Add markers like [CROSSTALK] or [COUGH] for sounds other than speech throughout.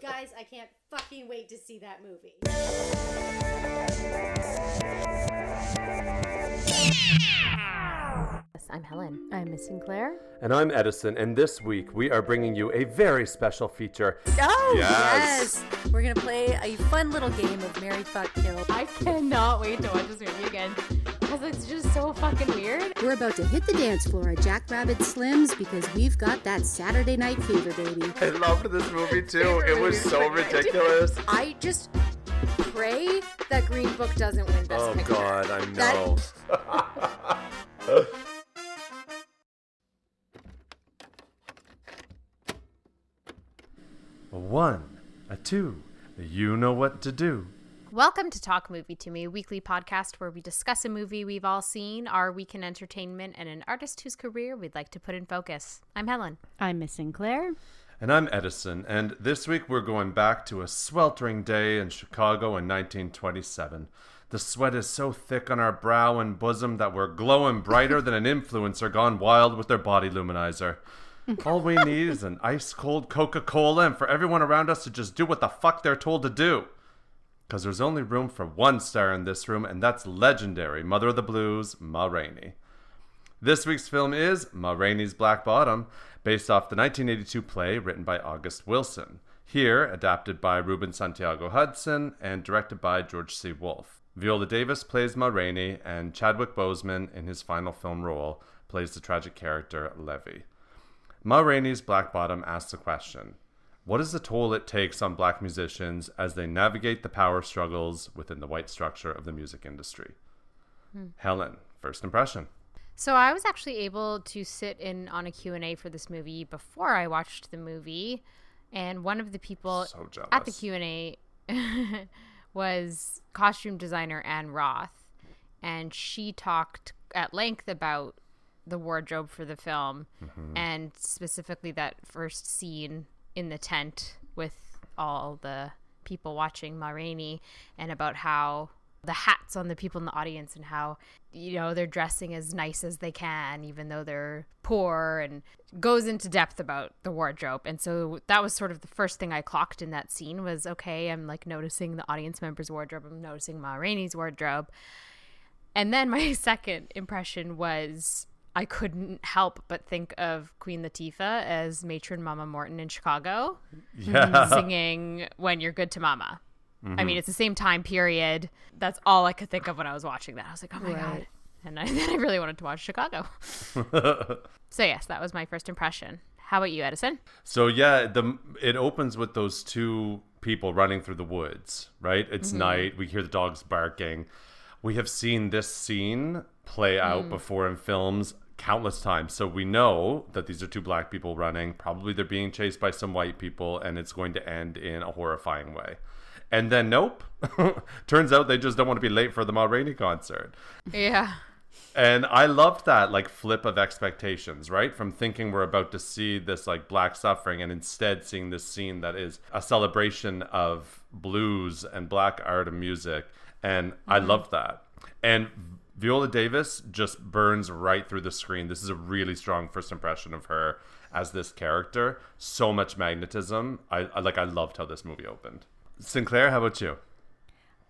Guys, I can't fucking wait to see that movie. Yes, I'm Helen. I'm Miss Sinclair. And I'm Edison, and this week we are bringing you a very special feature. Oh, Yes. yes. We're going to play a fun little game of Mary Fuck Kill. I cannot wait to watch this movie again because it's just so fucking weird. We're about to hit the dance floor at Jackrabbit Slim's because we've got that Saturday night fever, baby. I loved this movie too. It was so ridiculous. I just pray that Green Book doesn't win Best Oh Picture. God, I That- know. [LAUGHS] a one, a two, you know what to do. Welcome to Talk Movie to Me, a weekly podcast where we discuss a movie we've all seen, our week in entertainment, and an artist whose career we'd like to put in focus. I'm Helen. I'm Miss Sinclair. And I'm Edison, and this week we're going back to a sweltering day in Chicago in 1927. The sweat is so thick on our brow and bosom that we're glowing brighter than an [LAUGHS] influencer gone wild with their body luminizer. All we need is an ice cold Coca Cola and for everyone around us to just do what the fuck they're told to do. Because there's only room for one star in this room, and that's legendary Mother of the Blues, Ma Rainey. This week's film is Ma Rainey's Black Bottom, based off the 1982 play written by August Wilson. Here, adapted by Ruben Santiago Hudson and directed by George C. Wolfe. Viola Davis plays Ma Rainey, and Chadwick Boseman, in his final film role, plays the tragic character Levee. Ma Rainey's Black Bottom asks the question What is the toll it takes on black musicians as they navigate the power struggles within the white structure of the music industry? Hmm. Helen, first impression. So I was actually able to sit in on a Q&A for this movie before I watched the movie, and one of the people So at the. Q&A [LAUGHS] was costume designer Anne Roth, and she talked at length about the wardrobe for the film mm-hmm. and specifically that first scene in the tent with all the people watching Ma Rainey and about how the hats on the people in the audience and how you know they're dressing as nice as they can even though they're poor and goes into depth about the wardrobe. And so that was sort of the first thing i clocked in that scene was okay i'm like noticing the audience members wardrobe. I'm noticing ma rainey's wardrobe. And then my [LAUGHS] second impression was I couldn't help but think of Queen Latifah as matron Mama Morton in Chicago, [LAUGHS] Yeah. singing "When You're Good to Mama." I mean, mm-hmm. it's the same time period. That's all I could think of when I was watching that. I was like, "Oh my god!" And I, [LAUGHS] then I really wanted to watch Chicago. [LAUGHS] so yes, that was my first impression. How about you, Edison? So yeah, the it opens with those two people running through the woods, right? It's mm-hmm. night. We hear the dogs barking. We have seen this scene play out mm. before in films countless times. So we know that these are two black people running. Probably they're being chased by some white people and it's going to end in a horrifying way. And then nope. [LAUGHS] Turns out they just don't want to be late for the Ma Rainey concert. Yeah. And I loved that like flip of expectations, right? From thinking we're about to see this like black suffering and instead seeing this scene that is a celebration of blues and black art and music. And I mm-hmm. loved that. And Viola Davis just burns right through the screen. This is a really strong first impression of her as this character. So much magnetism. I, I like I loved how this movie opened. Sinclair, how about you?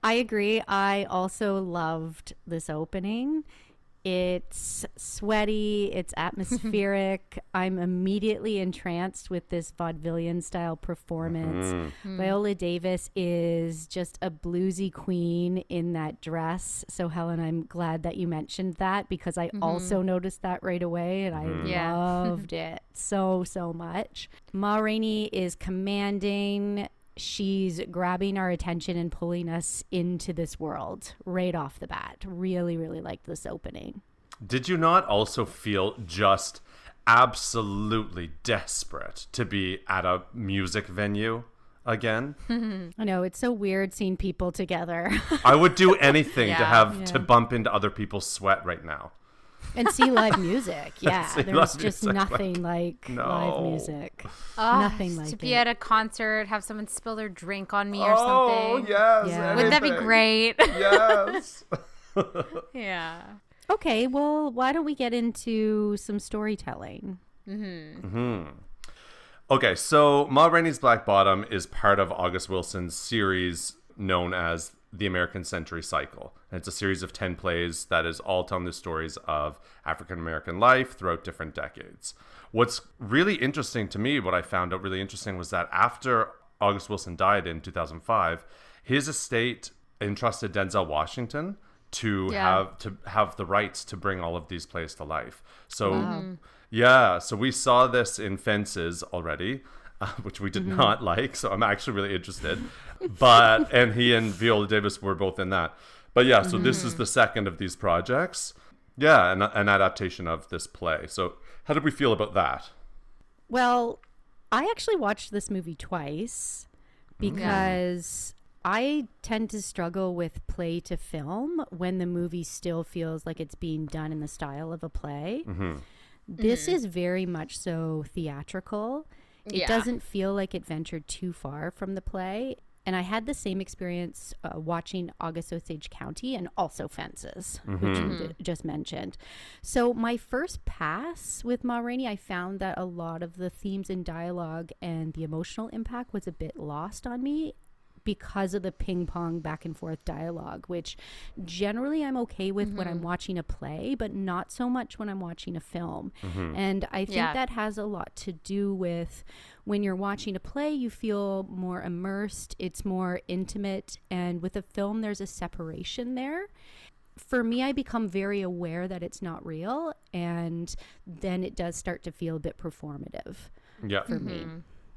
I agree. I also loved this opening. It's sweaty, it's atmospheric. [LAUGHS] I'm immediately entranced with this vaudevillian style performance. Mm-hmm. Hmm. Viola Davis is just a bluesy queen in that dress. So, Helen, I'm glad that you mentioned that because I mm-hmm. also noticed that right away and I mm-hmm. Yeah. loved it so, so much. Ma Rainey is commanding. She's grabbing our attention and pulling us into this world right off the bat. Really, really liked this opening. Did you not also feel just absolutely desperate to be at a music venue again? [LAUGHS] I know it's so weird seeing people together I would do [LAUGHS] anything to Yeah. have to bump into other people's sweat right now. And see live music. [LAUGHS] Yeah, there was just music, like- nothing like No. live music. Ah, Nothing like to be it. at a concert, have someone spill their drink on me or something. Oh yes. Yeah. Wouldn't that be great? [LAUGHS] Yes. [LAUGHS] yeah. Okay, well, why don't we get into some storytelling? Mm hmm. Okay, so Ma Rainey's Black Bottom is part of August Wilson's series known as the American Century Cycle. And it's a series of 10 plays that is all telling the stories of African American life throughout different decades. What's really interesting to me, what I found out really interesting was that after August Wilson died in 2005, his estate entrusted Denzel Washington to Yeah. have to have the rights to bring all of these plays to life. So yeah, so we saw this in Fences already, uh, [LAUGHS] which we did mm-hmm. not like. So I'm actually really interested. But [LAUGHS] and he and Viola Davis were both in that. But yeah, so this is mm-hmm. the second of these projects. Yeah, an, an adaptation of this play. So how did we feel about that? Well, I actually watched this movie twice because mm. I tend to struggle with play to film when the movie still feels like it's being done in the style of a play. Mm-hmm. This mm. is very much so theatrical. It Yeah. doesn't feel like it ventured too far from the play. And I had the same experience uh, watching August Osage County and also Fences, which you d- just mentioned. So, my first pass with Ma Rainey, I found that a lot of the themes and dialogue and the emotional impact was a bit lost on me because of the ping pong back and forth dialogue, which generally I'm okay with when I'm mm-hmm. watching a play, but not so much when I'm watching a film. Mm-hmm. And I think Yeah. that has a lot to do with when you're watching a play, you feel more immersed, it's more intimate. And with a film, there's a separation there. For me, I become very aware that it's not real, and then it does start to feel a bit performative Yeah. for me.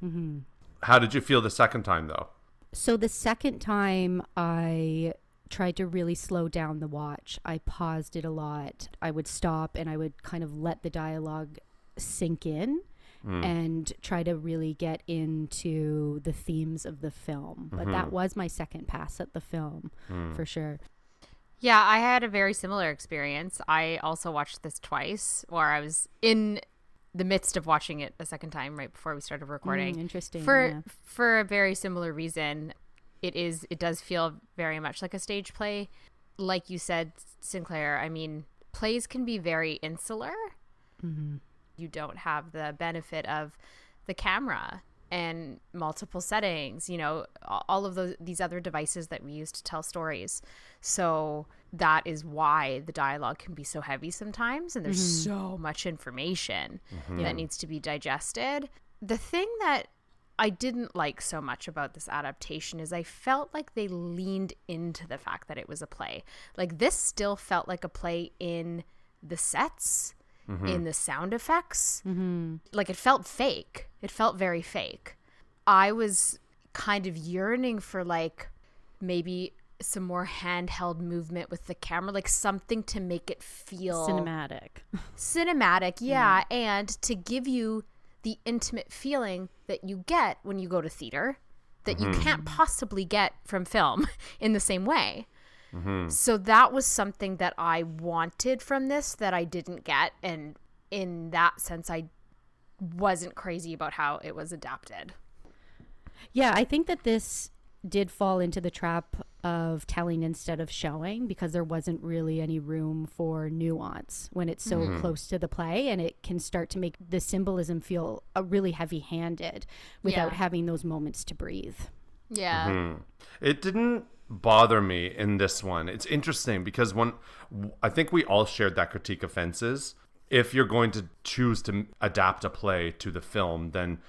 Mm-hmm. How did you feel the second time though? So the second time I tried to really slow down the watch, I paused it a lot. I would stop and I would kind of let the dialogue sink in hmm. and try to really get into the themes of the film. But that mm-hmm. was my second pass at the film hmm. for sure. Yeah, I had a very similar experience. I also watched this twice, where I was in the midst of watching it a second time right before we started recording. Mm, interesting, For yeah. for a very similar reason. It is it does feel very much like a stage play. Like you said, Sinclair, I mean, plays can be very insular. You don't have the benefit of the camera and multiple settings, you know, all of those these other devices that we use to tell stories. So that is why the dialogue can be so heavy sometimes and there's mm-hmm. so much information mm-hmm. that needs to be digested. The thing that I didn't like so much about this adaptation is I felt like they leaned into the fact that it was a play. Like this still felt like a play in the sets, mm-hmm. in the sound effects. Like it felt fake. It felt very fake. I was kind of yearning for like maybe some more handheld movement with the camera, like something to make it feel Cinematic. cinematic, [LAUGHS] yeah, and to give you the intimate feeling that you get when you go to theater that you mm-hmm. can't possibly get from film [LAUGHS] in the same way. Mm-hmm. So that was something that I wanted from this that I didn't get and in that sense I wasn't crazy about how it was adapted. Yeah, I think that this did fall into the trap of telling instead of showing because there wasn't really any room for nuance when it's so close to the play and it can start to make the symbolism feel uh, really heavy handed without Yeah. having those moments to breathe. Yeah. It didn't bother me in this one. It's interesting because when I think we all shared that critique of fences. If you're going to choose to adapt a play to the film, then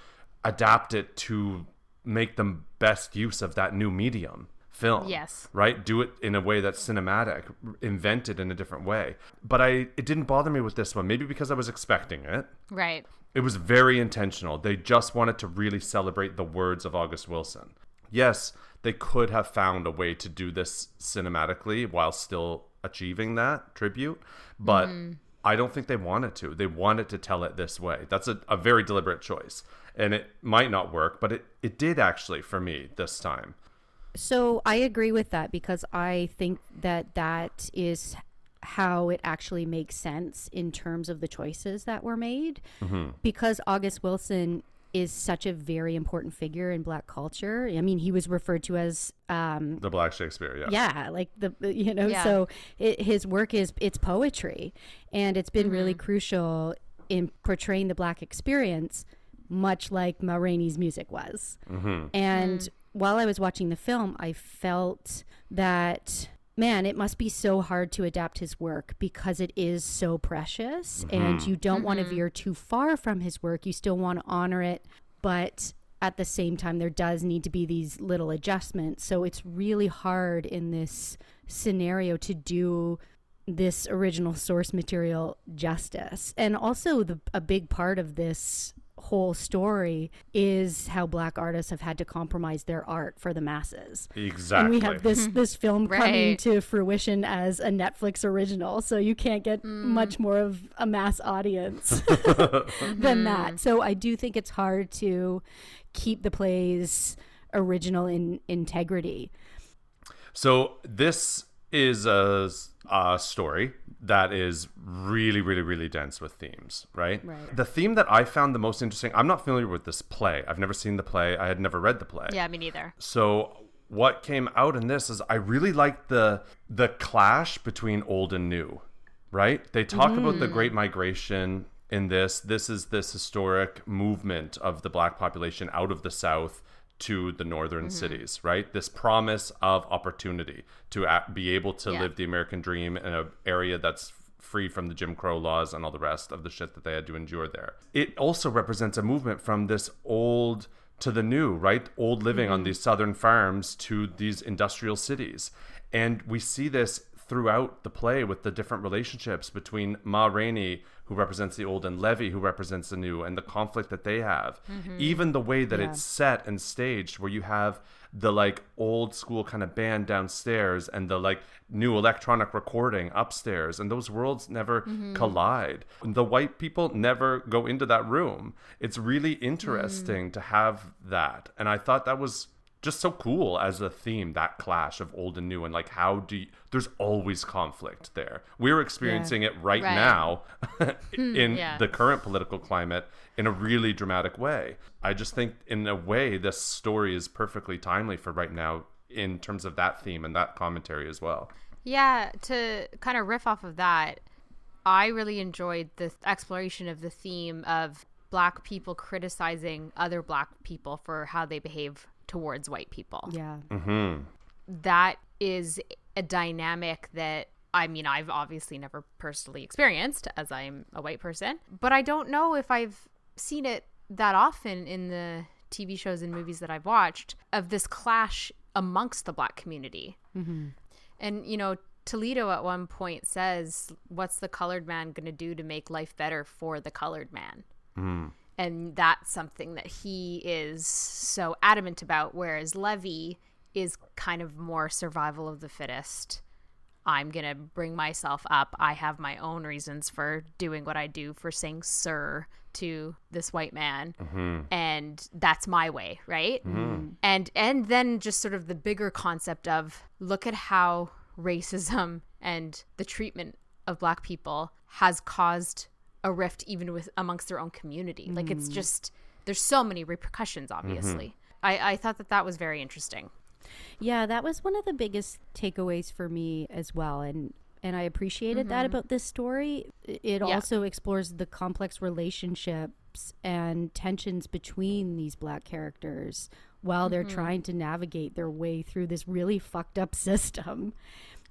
adapt it to make the best use of that new medium, film. Yes. Right? Do it in a way that's cinematic, invent it in a different way. But I it didn't bother me with this one, maybe because I was expecting it. Right. It was very intentional. They just wanted to really celebrate the words of August Wilson. Yes, they could have found a way to do this cinematically while still achieving that tribute, but mm-hmm. I don't think they wanted to. They wanted to tell it this way. That's a, a very deliberate choice. And it might not work, but it, it did actually for me this time. So I agree with that because I think that that is how it actually makes sense in terms of the choices that were made. Mm-hmm. Because August Wilson is such a very important figure in Black culture. I mean, he was referred to as um, The Black Shakespeare, yeah. yeah like the you know Yeah. so it, his work is it's poetry and it's been really crucial in portraying the black experience much like Ma Rainey's music was. Mm-hmm. And while I was watching the film, I felt that man, it must be so hard to adapt his work because it is so precious mm-hmm. and you don't want to mm-hmm. veer too far from his work. You still want to honor it, but at the same time there does need to be these little adjustments. So it's really hard in this scenario to do this original source material justice. And also the a big part of this whole story is how black artists have had to compromise their art for the masses. Exactly. And we have this [LAUGHS] this film coming to fruition as a Netflix original, so you can't get mm. much more of a mass audience [LAUGHS] [LAUGHS] than that. Mm-hmm. So I do think it's hard to keep the play's original in integrity. So this is a, a story that is really, really, really dense with themes, right? Right. The theme that I found the most interesting. I'm not familiar with this play. I've never seen the play. I had never read the play. Yeah, me neither. So what came out in this is I really liked the the clash between old and new, right? They talk about the mm. Great Migration in this. This is this historic movement of the black population out of the South to the northern mm-hmm. cities, right? This promise of opportunity to be able to Yeah. live the American dream in an area that's free from the Jim Crow laws and all the rest of the shit that they had to endure there. It also represents a movement from this old to the new, right? Old living on mm-hmm. these southern farms to these industrial cities. And we see this throughout the play with the different relationships between Ma Rainey, who represents the old, and Levee, who represents the new, and the conflict that they have. Mm-hmm. Even the way that it's set and staged, where you have the like old school kind of band downstairs and the like new electronic recording upstairs and those worlds never mm-hmm. collide. The white people never go into that room. It's really interesting mm. to have that and i thought that was just so cool as a theme that clash of old and new and like how do you, there's always conflict there we're experiencing it right, Right. now [LAUGHS] hmm, in Yeah. the current political climate in a really dramatic way i just think in a way this story is perfectly timely for right now in terms of that theme and that commentary as well Yeah, to kind of riff off of that, I really enjoyed the exploration of the theme of black people criticizing other black people for how they behave towards white people. Yeah. Mm-hmm. That is a dynamic that I mean, I've obviously never personally experienced as I'm a white person, but I don't know if I've seen it that often in the TV shows and movies that I've watched of this clash amongst the black community. Mm-hmm. And, you know, Toledo at one point says, What's the colored man going to do to make life better for the colored man? Mm-hmm. And that's something that he is so adamant about. Whereas Levee is kind of more survival of the fittest. I'm going to bring myself up. I have my own reasons for doing what I do, for saying sir to this white man. Mm-hmm. And that's my way, right? Mm-hmm. And and then just sort of the bigger concept of look at how racism and the treatment of black people has caused a rift even with amongst their own community. Like it's mm. just there's so many repercussions mm-hmm. obviously. I, I thought that that was very interesting. Yeah, that was one of the biggest takeaways for me as well. And and I appreciated that mm-hmm. about this story. It Yeah. also explores the complex relationships and tensions between these black characters while they're mm-hmm. trying to navigate their way through this really fucked up [LAUGHS] system.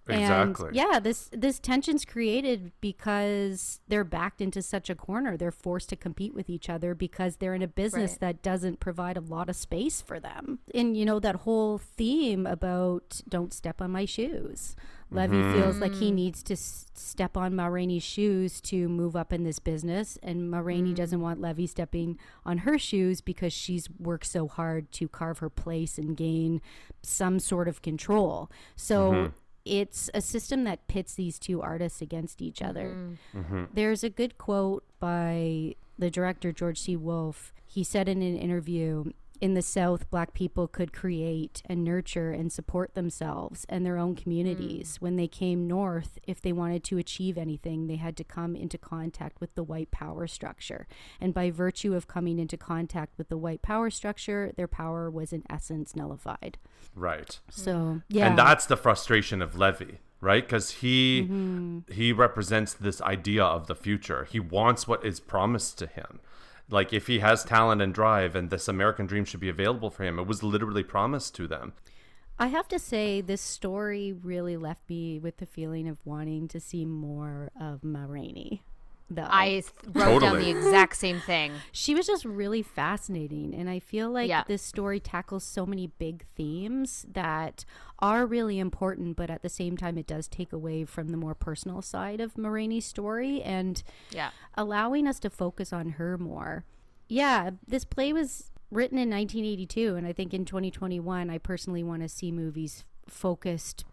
Exactly. And yeah, this this tension's created because they're backed into such a corner. They're forced to compete with each other because they're in a business Right. that doesn't provide a lot of space for them. And you know that whole theme about don't step on my shoes. Levee mm-hmm. feels like he mm. needs to s- step on Ma Rainey's shoes to move up in this business, and Ma Rainey mm. doesn't want Levee stepping on her shoes because she's worked so hard to carve her place and gain some sort of control. So mm-hmm. It's a system that pits these two artists against each other. Mm. Mm-hmm. There's a good quote by the director George C. Wolfe. He said in an interview, in the South, black people could create and nurture and support themselves and their own communities. When they came north, if they wanted to achieve anything, they had to come into contact with the white power structure. And by virtue of coming into contact with the white power structure, their power was in essence nullified. right So, yeah. and that's the frustration of levee right because he Mm-hmm. he represents this idea of the future he wants what is promised to him Like if he has talent and drive and this American dream should be available for him. It was literally promised to them. I have to say, this story really left me with the feeling of wanting to see more of Ma Rainey. Though I th- wrote down the exact same thing. [LAUGHS] she was just really fascinating, and I feel like Yeah. this story tackles so many big themes that are really important, but at the same time, it does take away from the more personal side of Ma Rainey's story and Yeah. allowing us to focus on her more. Yeah, this play was written in 1982, and I think in 2021, I personally want to see movies focused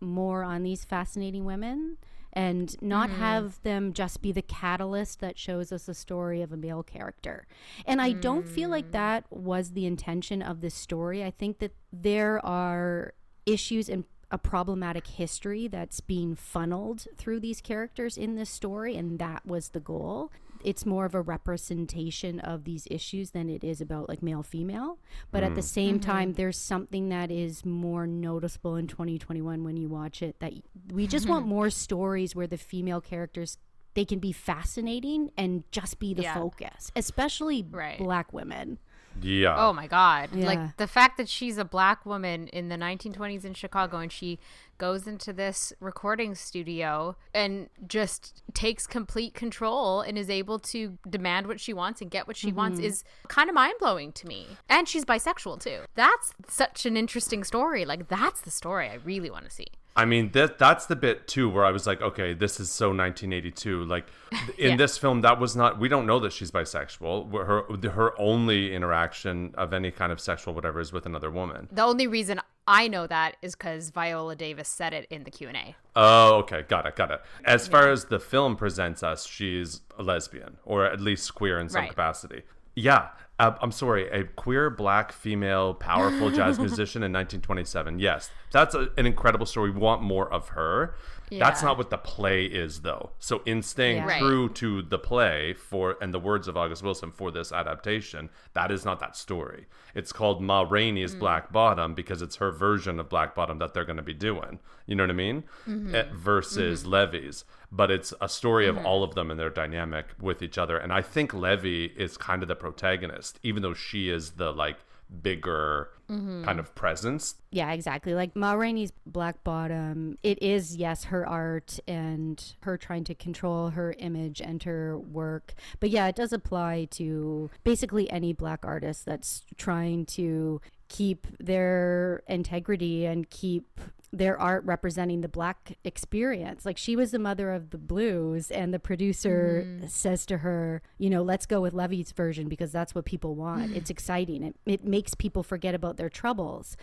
more on these fascinating women and not mm-hmm. have them just be the catalyst that shows us a story of a male character. And I don't feel like mm. that was the intention of this story. I think that there are issues and a problematic history that's being funneled through these characters in this story, and that was the goal. It's more of a representation of these issues than it is about like male female. But at the mm. same mm-hmm. time, there's something that is more noticeable in 2021 when you watch it that we just want [LAUGHS] more stories where the female characters they can be fascinating and just be the Yeah. focus, especially Right. black women. Yeah. Oh my god. Yeah. Like the fact that she's a black woman in the 1920s in Chicago and she goes into this recording studio and just takes complete control and is able to demand what she wants and get what she wants Mm-hmm. is kind of mind-blowing to me. And she's bisexual too. That's such an interesting story. Like that's the story I really want to see. I mean, that that's the bit too where I was like, okay, this is so 1982. Like [LAUGHS] in Yeah. this film, that was not. We don't know that she's bisexual. Her her only interaction of any kind of sexual whatever is with another woman. The only reason I know that is cuz Viola Davis said it in the Q&A. Oh, okay, got it, got it. As far as the film presents us, she's a lesbian or at least queer in some Right. capacity. Yeah, uh, I'm sorry, a queer black female powerful jazz [LAUGHS] musician in 1927. Yes, that's a, an incredible story. We want more of her. That's not what the play is, though. So, in staying Yeah. Right. true to the play for and the words of August Wilson for this adaptation, that is not that story. It's called Ma Rainey's Black Bottom because it's her version of Black Bottom that they're going to be doing. You know what I mean? Eh, versus Levee's, but it's a story of mm-hmm. all of them and their dynamic with each other. And I think Levee is kind of the protagonist, even though she is the like bigger mm-hmm. kind of presence. Yeah, exactly. Like Ma Rainey's Black Bottom, it is, yes, her art and her trying to control her image and her work. But yeah, it does apply to basically any black artist that's trying to keep their integrity and keep their art representing the black experience. Like she was the mother of the blues, and the producer mm-hmm. says to her, you know, let's go with Levee's version because that's what people want. It's [SIGHS] exciting. It, it makes people forget about their troubles.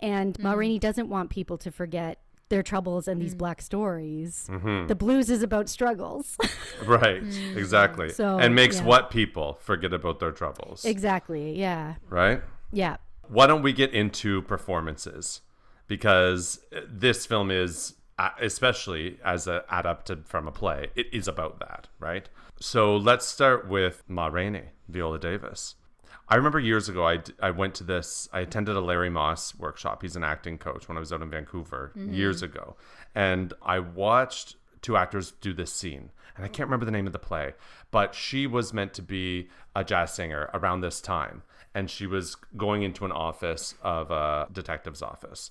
And mm-hmm. Ma Rainey doesn't want people to forget their troubles and these mm. black stories. Mm-hmm. The blues is about struggles. [LAUGHS] Right, mm. exactly. So, and makes yeah. what people forget about their troubles. exactly. Yeah. right? Yeah. Why don't we get into performances? Because this film is, uh, especially as a, adapted from a play, it is about that, right? So let's start with Ma Rainey, Viola Davis. I remember years ago, I, I went to this, I attended a Larry Moss workshop. He's an acting coach when I was out in Vancouver years ago. And I watched two actors do this scene. And I can't remember the name of the play, but she was meant to be a jazz singer around this time. And she was going into an office of a detective's office.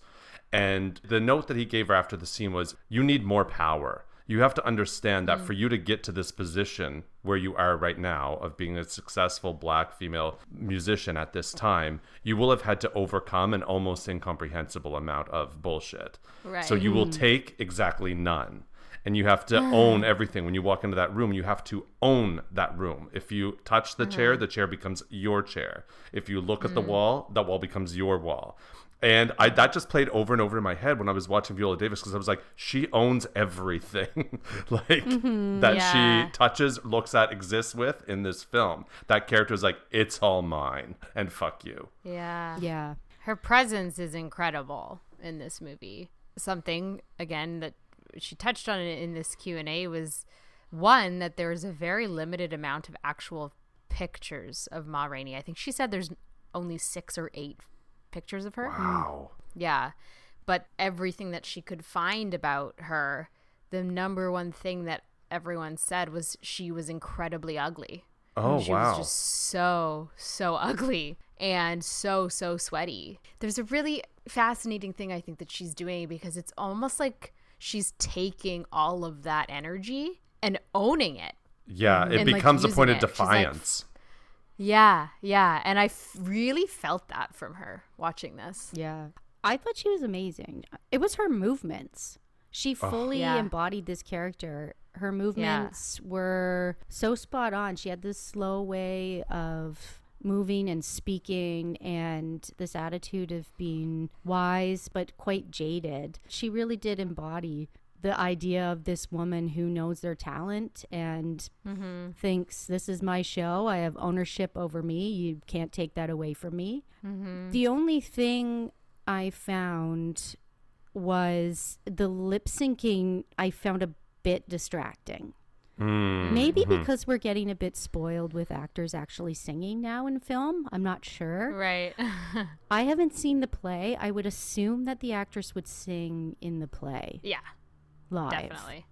And the note that he gave her after the scene was, You need more power you have to understand that for you to get to this position where you are right now of being a successful black female musician at this time, you will have had to overcome an almost incomprehensible amount of bullshit. Right. So you will take exactly none. And you have to own everything. When you walk into that room, you have to own that room. If you touch the chair, mm-hmm. the chair becomes your chair. If you look at the mm. wall, that wall becomes your wall. And I that just played over and over in my head when I was watching Viola Davis because I was like, she owns everything, [LAUGHS] like mm-hmm. that Yeah. she touches, looks at, exists with in this film. That character is like, it's all mine, and fuck you. Yeah. Yeah. her presence is incredible in this movie something again that she touched on it in this q&a was one that there is a very limited amount of actual pictures of ma rainey. I think she said there's only six or eight pictures of her. Wow. yeah. But everything that she could find about her the number one thing that everyone said was she was incredibly ugly. Oh she wow. was just so so [LAUGHS] ugly and so so sweaty. There's a really fascinating thing i think that she's doing because it's almost like she's taking all of that energy and owning it yeah, it and, like, becomes a point of it. She's like, defiance. yeah yeah and i f- really felt that from her watching this Yeah. I thought she was amazing. It was her movements. She fully Yeah. embodied this character. Her movements were so spot on. She had this slow way of moving and speaking and this attitude of being wise but quite jaded. She really did embody the idea of this woman who knows their talent and mm-hmm. thinks this is my show. I have ownership over me. You can't take that away from me. Mm-hmm. The only thing I found was the lip syncing, I found a bit distracting. Mm, Maybe mm-hmm. because we're getting a bit spoiled with actors actually singing now in film. I'm not sure. right [LAUGHS] I haven't seen the play. I would assume that the actress would sing in the play yeah live. definitely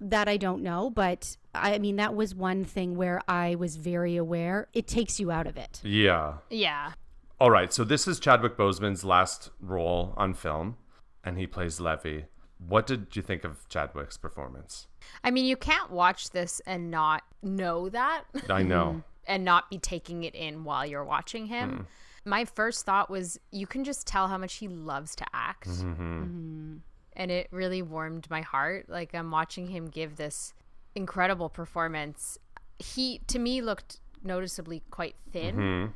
That I don't know, but I mean, that was one thing where I was very aware. It takes you out of it. Yeah. yeah All right, so this is Chadwick Boseman's last role on film, and he plays Levee. What did you think of Chadwick's performance? i mean you can't watch this and not know that I know. [LAUGHS] and not be taking it in while you're watching him. Hmm. My first thought was you can just tell how much he loves to act. Mm-hmm. Mm-hmm. And it really warmed my heart. Like I'm watching him give this incredible performance. He to me looked noticeably quite thin. Mm-hmm.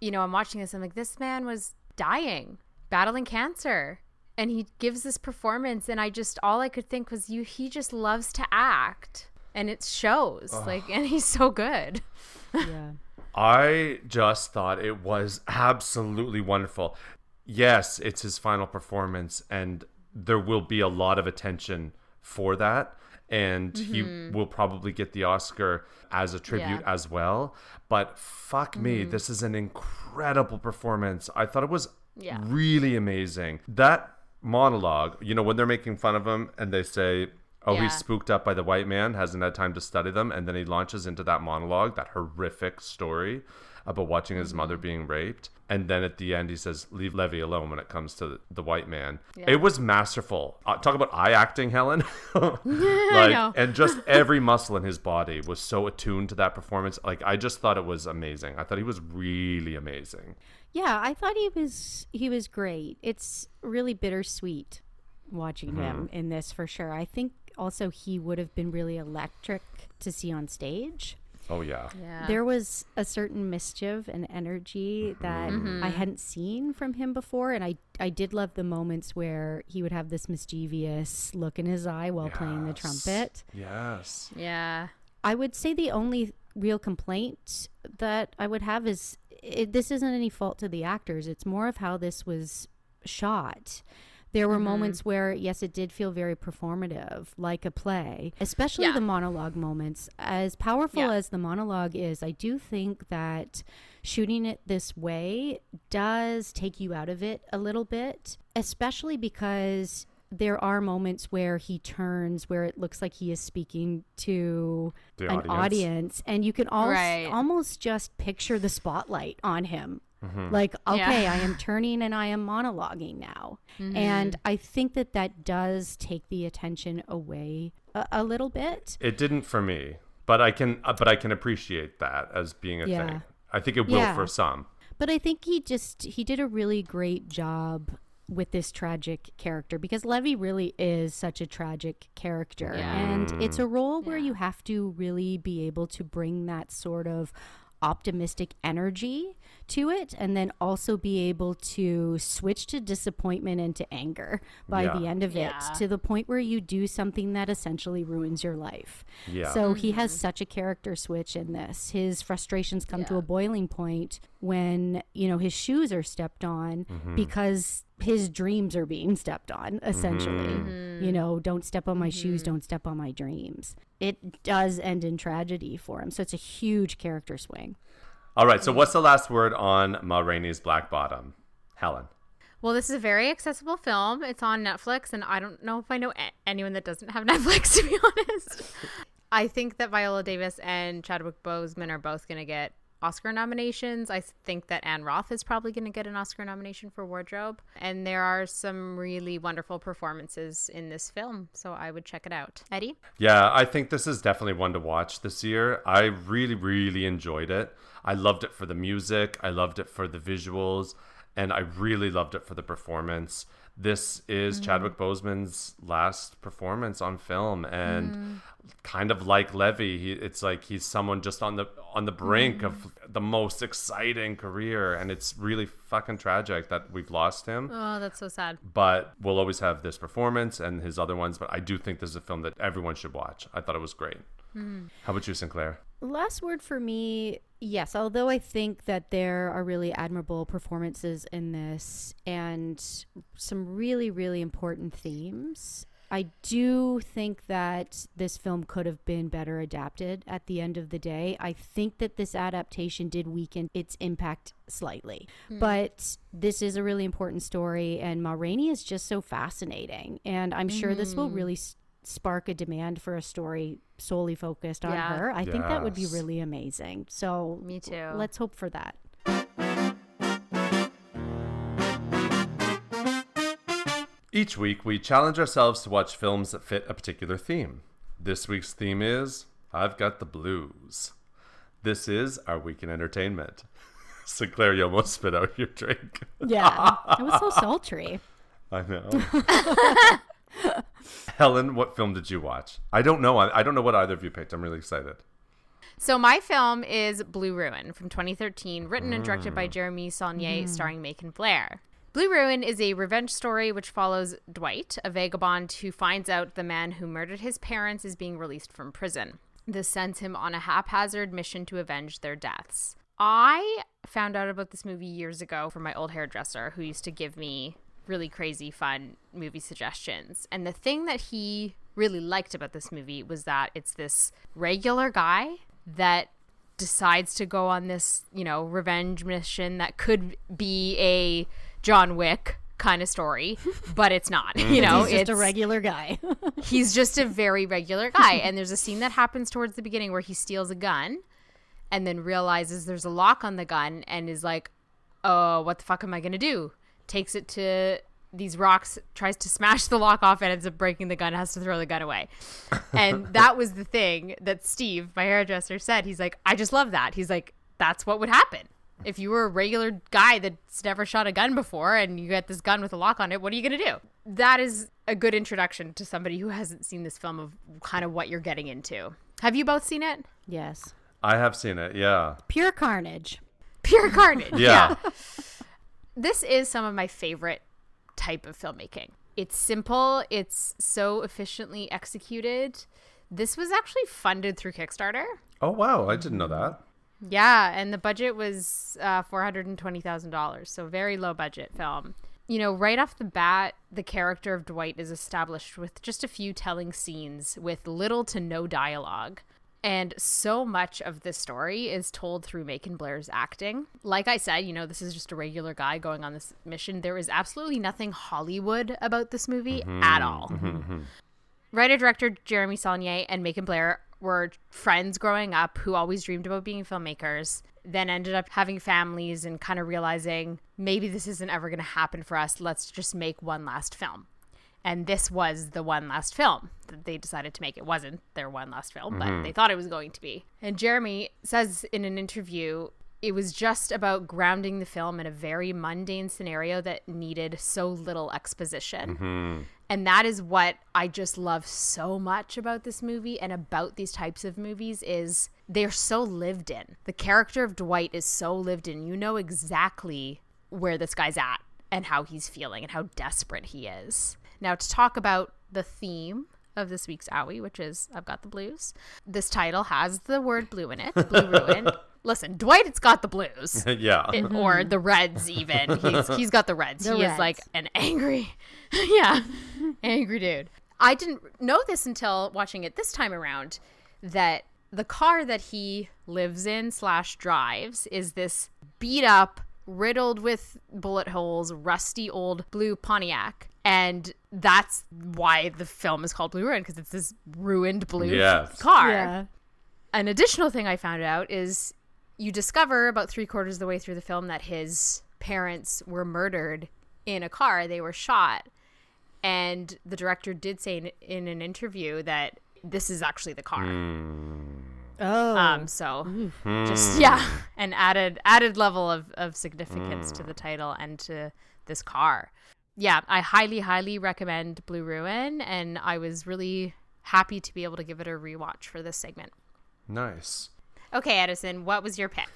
You know, I'm watching this I'm like this man was dying, battling cancer. And he gives this performance and I just all I could think was you he just loves to act. And it shows. Like and he's so good. Yeah. [LAUGHS] I just thought it was absolutely wonderful. Yes, it's his final performance, and there will be a lot of attention for that. And he mm-hmm. will probably get the Oscar as a tribute Yeah. as well. But fuck me, mm-hmm. this is an incredible performance. I thought it was Yeah. really amazing. That monologue, you know, when they're making fun of him and they say, Oh, Yeah. he's spooked up by the white man, hasn't had time to study them, and then he launches into that monologue, that horrific story about watching his Mm-hmm. mother being raped. And then at the end, he says, Leave Levee alone when it comes to the white man. Yeah. It was masterful. Uh, talk about eye acting, Helen. [LAUGHS] [LAUGHS] like, and just every muscle in his body was so attuned to that performance. Like, I just thought it was amazing. I thought he was really amazing. Yeah, I thought he was he was great. It's really bittersweet watching mm-hmm. him in this for sure. I think also he would have been really electric to see on stage. Oh, yeah. Yeah. There was a certain mischief and energy mm-hmm. that mm-hmm. I hadn't seen from him before, and I I did love the moments where he would have this mischievous look in his eye while playing the trumpet. Yes. yeah. I would say the only real complaint that I would have is it, this isn't any fault to the actors. It's more of how this was shot. There were mm-hmm. moments where, yes, it did feel very performative, like a play, especially Yeah. the monologue moments. As powerful Yeah. as the monologue is, I do think that shooting it this way does take you out of it a little bit, especially because there are moments where he turns where it looks like he is speaking to The an audience. audience and you can almost Right. almost just picture the spotlight on him Mm-hmm. like okay Yeah. i am turning and i am monologuing now Mm-hmm. and i think that that does take the attention away a, a little bit It didn't for me, but I can uh, but I can appreciate that as being a Yeah. thing. I think it will Yeah. for some. but i think he just he did a really great job with this tragic character because levee really is such a tragic character Yeah. and it's a role where Yeah. you have to really be able to bring that sort of optimistic energy to it and then also be able to switch to disappointment and to anger by Yeah. the end of Yeah. it to the point where you do something that essentially ruins your life. Yeah. So he has such a character switch in this. His frustrations come to a boiling point when, you know, his shoes are stepped on Mm-hmm. because his dreams are being stepped on, essentially. Mm-hmm. You know, don't step on my shoes, don't step on my dreams. It does end in tragedy for him. So it's a huge character swing. All right. So what's the last word on Ma Rainey's Black Bottom, Helen? Well, this is a very accessible film. It's on Netflix, and I don't know if I know a- anyone that doesn't have [LAUGHS] Netflix, to be honest. [LAUGHS] I think that Viola Davis and Chadwick Boseman are both going to get Oscar nominations. I think that Anne Roth is probably going to get an Oscar nomination for wardrobe. And there are some really wonderful performances in this film, so I would check it out. Eddie? Yeah, I think this is definitely one to watch this year. I really, really enjoyed it. I loved it for the music, I loved it for the visuals, and I really loved it for the performance. This is mm-hmm. Chadwick Boseman's last performance on film, and mm-hmm. kind of like Levee, he, it's like he's someone just on the on the brink of mm-hmm. the most exciting career, and it's really fucking tragic that we've lost him Oh, that's so sad. but we'll always have this performance and his other ones. But I do think this is a film that everyone should watch. I thought it was great. Mm-hmm. How about you, Sinclair? Last word for me, yes, although I think that there are really admirable performances in this and some really, really important themes. I do think that this film could have been better adapted at the end of the day. I think that this adaptation did weaken its impact slightly. Hmm. But this is a really important story, and Ma Rainey is just so fascinating. And I'm sure this will mm-hmm. really s- spark a demand for a story solely focused on Yeah. her. I think that would be really amazing. So Me too. let's hope for that. Each week, we challenge ourselves to watch films that fit a particular theme. This week's theme is I've Got the Blues. This is our week in entertainment. [LAUGHS] Sinclair, you almost spit out your drink. Yeah. it was so [LAUGHS] sultry. I know. [LAUGHS] [LAUGHS] Helen, what film did you watch? I don't know. I, I don't know what either of you picked. I'm really excited. So my film is Blue Ruin from 2013, written and directed by mm. Jeremy Saulnier, mm. starring Macon Blair. Blue Ruin is a revenge story which follows Dwight, a vagabond who finds out the man who murdered his parents is being released from prison. This sends him on a haphazard mission to avenge their deaths. I found out about this movie years ago from my old hairdresser who used to give me really crazy fun movie suggestions. And the thing that he really liked about this movie was that it's this regular guy that decides to go on this, you know, revenge mission that could be a John Wick kind of story, [LAUGHS] but it's not. Mm. You know, He's just it's a regular guy. [LAUGHS] he's just a very regular guy. [LAUGHS] And there's a scene that happens towards the beginning where he steals a gun and then realizes there's a lock on the gun and is like, oh, what the fuck am I going to do? Takes it to these rocks, tries to smash the lock off, and ends up breaking the gun, has to throw the gun away. And [LAUGHS] that was the thing that Steve, my hairdresser, said. He's like, I just love that. He's like, that's what would happen. If you were a regular guy that's never shot a gun before and you get this gun with a lock on it, what are you going to do? That is a good introduction to somebody who hasn't seen this film of kind of what you're getting into. Have you both seen it? yes. I have seen it. Yeah. Pure carnage. Pure carnage. Yeah. This is some of my favorite type of filmmaking. It's simple, it's so efficiently executed. This was actually funded through Kickstarter. Oh wow, I didn't know that. Yeah, and the budget was uh, four hundred and twenty thousand dollars, so very low budget film. You know, right off the bat, the character of Dwight is established with just a few telling scenes with little to no dialogue. And so much of this story is told through Macon Blair's acting. Like I said, you know, this is just a regular guy going on this mission. There is absolutely nothing Hollywood about this movie mm-hmm, at all. Mm-hmm, mm-hmm. Writer director Jeremy Saulnier and Macon Blair were friends growing up who always dreamed about being filmmakers, then ended up having families and kind of realizing maybe this isn't ever going to happen for us. Let's just make one last film. And this was the one last film that they decided to make. It wasn't their one last film, but mm-hmm. they thought it was going to be. And Jeremy says in an interview, it was just about grounding the film in a very mundane scenario that needed so little exposition. Mm-hmm. And that is what I just love so much about this movie and about these types of movies is they're so lived in. The character of Dwight is so lived in. You know exactly where this guy's at and how he's feeling and how desperate he is. Now to talk about the theme of this week's Owie, which is I've Got the Blues. This title has the word blue in it, Blue [LAUGHS] Ruin. Listen, Dwight, it's got the blues [LAUGHS] yeah. it- or mm-hmm. the Reds even. He's [LAUGHS] he's got the Reds. The he is like an angry, yeah, angry dude. I didn't know this until watching it this time around that the car that he lives in slash drives is this beat up riddled with bullet holes, rusty old blue Pontiac. And that's why the film is called Blue Ruin because it's this ruined blue Yes. car. Yeah. An additional thing I found out is you discover about three quarters of the way through the film that his parents were murdered in a car. They were shot. And the director did say in, in an interview that this is actually the car. Hmm. Um, oh. Um, so just hmm. yeah, an added added level of, of significance to the hmm. title and to this car. Yeah, I highly, highly recommend Blue Ruin, and I was really happy to be able to give it a rewatch for this segment. Nice. Okay, Edison, what was your pick?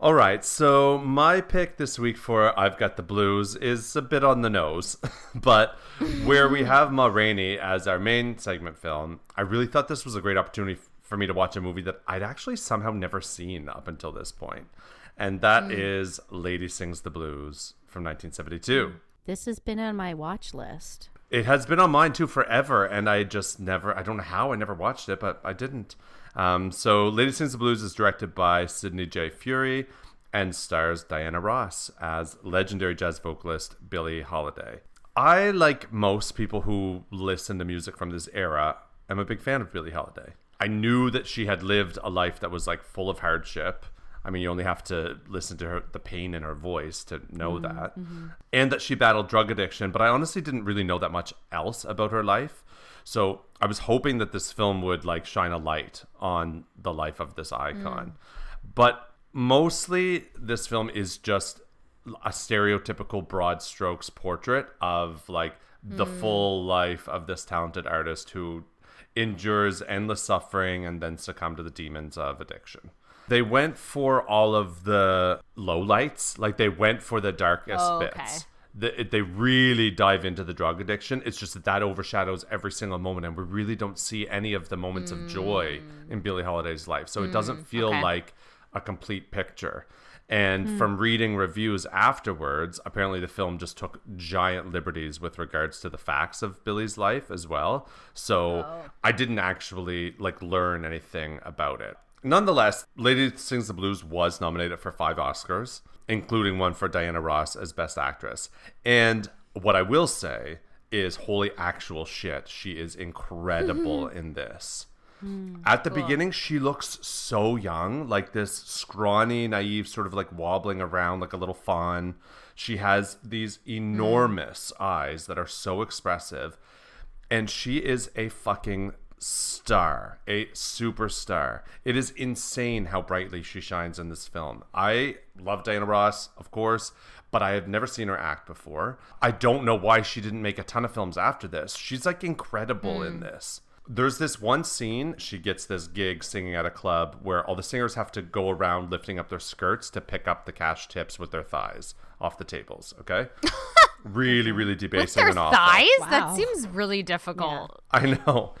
All right, so my pick this week for I've Got the Blues is a bit on the nose, [LAUGHS] but where we have Ma Rainey as our main segment film, I really thought this was a great opportunity for me to watch a movie that I'd actually somehow never seen up until this point, and that mm. is Lady Sings the Blues from 1972. This has been on my watch list. It has been on mine too forever, and I just never, I don't know how I never watched it, but I didn't. Um, so, Lady Sings the Blues is directed by Sidney J. Furie and stars Diana Ross as legendary jazz vocalist Billie Holiday. I, like most people who listen to music from this era, am a big fan of Billie Holiday. I knew that she had lived a life that was like full of hardship. I mean, you only have to listen to her, the pain in her voice to know mm-hmm. that. Mm-hmm. And that she battled drug addiction, but I honestly didn't really know that much else about her life. So I was hoping that this film would like shine a light on the life of this icon. Mm. But mostly, this film is just a stereotypical broad strokes portrait of like the mm. full life of this talented artist who endures endless suffering and then succumb to the demons of addiction. They went for all of the lowlights, like they went for the darkest Oh, okay. bits. The, they really dive into the drug addiction. It's just that that overshadows every single moment, and we really don't see any of the moments of joy in mm. Billie Holiday's life. So it mm, doesn't feel okay. like a complete picture. And hmm. from reading reviews afterwards, apparently the film just took giant liberties with regards to the facts of Billie's life as well. So oh. I didn't actually like learn anything about it. Nonetheless, Lady Sings the Blues was nominated for five Oscars, including one for Diana Ross as Best Actress. And what I will say is, holy actual shit, she is incredible mm-hmm. in this. Hmm. At the beginning, she looks so young, like this scrawny, naive, sort of like wobbling around like a little fawn. She has these hmm. enormous eyes that are so expressive. And she is a fucking star, a superstar. It is insane how brightly she shines in this film. I love Diana Ross, of course, but I have never seen her act before. I don't know why she didn't make a ton of films after this. She's like incredible in hmm. this. There's this one scene, she gets this gig singing at a club where all the singers have to go around lifting up their skirts to pick up the cash tips with their thighs off the tables, okay? [LAUGHS] really, really With debasing their and awful. thighs? That seems really difficult. I know.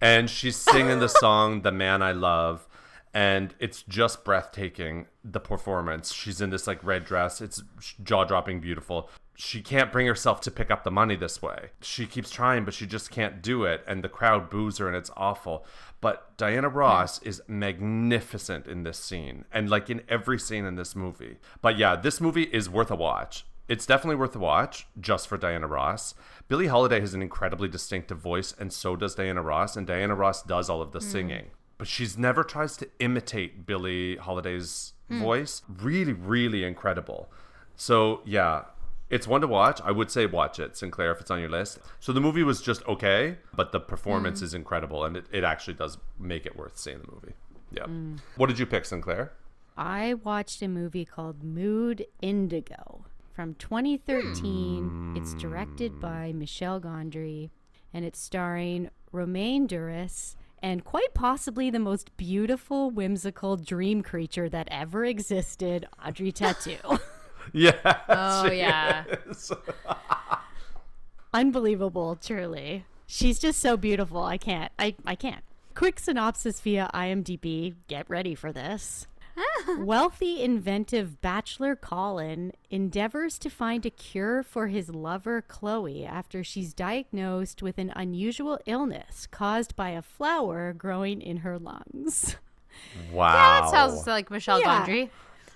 And she's singing the song The Man I Love and it's just breathtaking the performance. She's in this like red dress. It's jaw-dropping beautiful. She can't bring herself to pick up the money this way. She keeps trying but she just can't do it and the crowd boos her and it's awful. But Diana Ross is magnificent in this scene and like in every scene in this movie. But yeah, this movie is worth a watch. It's definitely worth a watch just for Diana Ross. Billie Holiday has an incredibly distinctive voice, and so does Diana Ross. And Diana Ross does all of the mm. singing, but she's never tries to imitate Billie Holiday's mm. voice. Really, really incredible. So yeah, it's one to watch. I would say watch it, Sinclair, if it's on your list. So the movie was just okay, but the performance mm. is incredible, and it, it actually does make it worth seeing the movie. Yeah. What did you pick, Sinclair? I watched a movie called Mood Indigo from 2013. It's hmm. directed by Michel Gondry and it's starring Romain Duris and quite possibly the most beautiful, whimsical dream creature that ever existed, Audrey [LAUGHS] Tautou. Oh, yeah. Oh, [LAUGHS] yeah. Unbelievable, truly. She's just so beautiful. I can't. I, I can't. Quick synopsis via IMDb. Get ready for this. Wealthy, inventive bachelor Colin endeavors to find a cure for his lover Chloe after she's diagnosed with an unusual illness caused by a flower growing in her lungs. Wow. Yeah, that sounds like Michel Yeah. Gondry.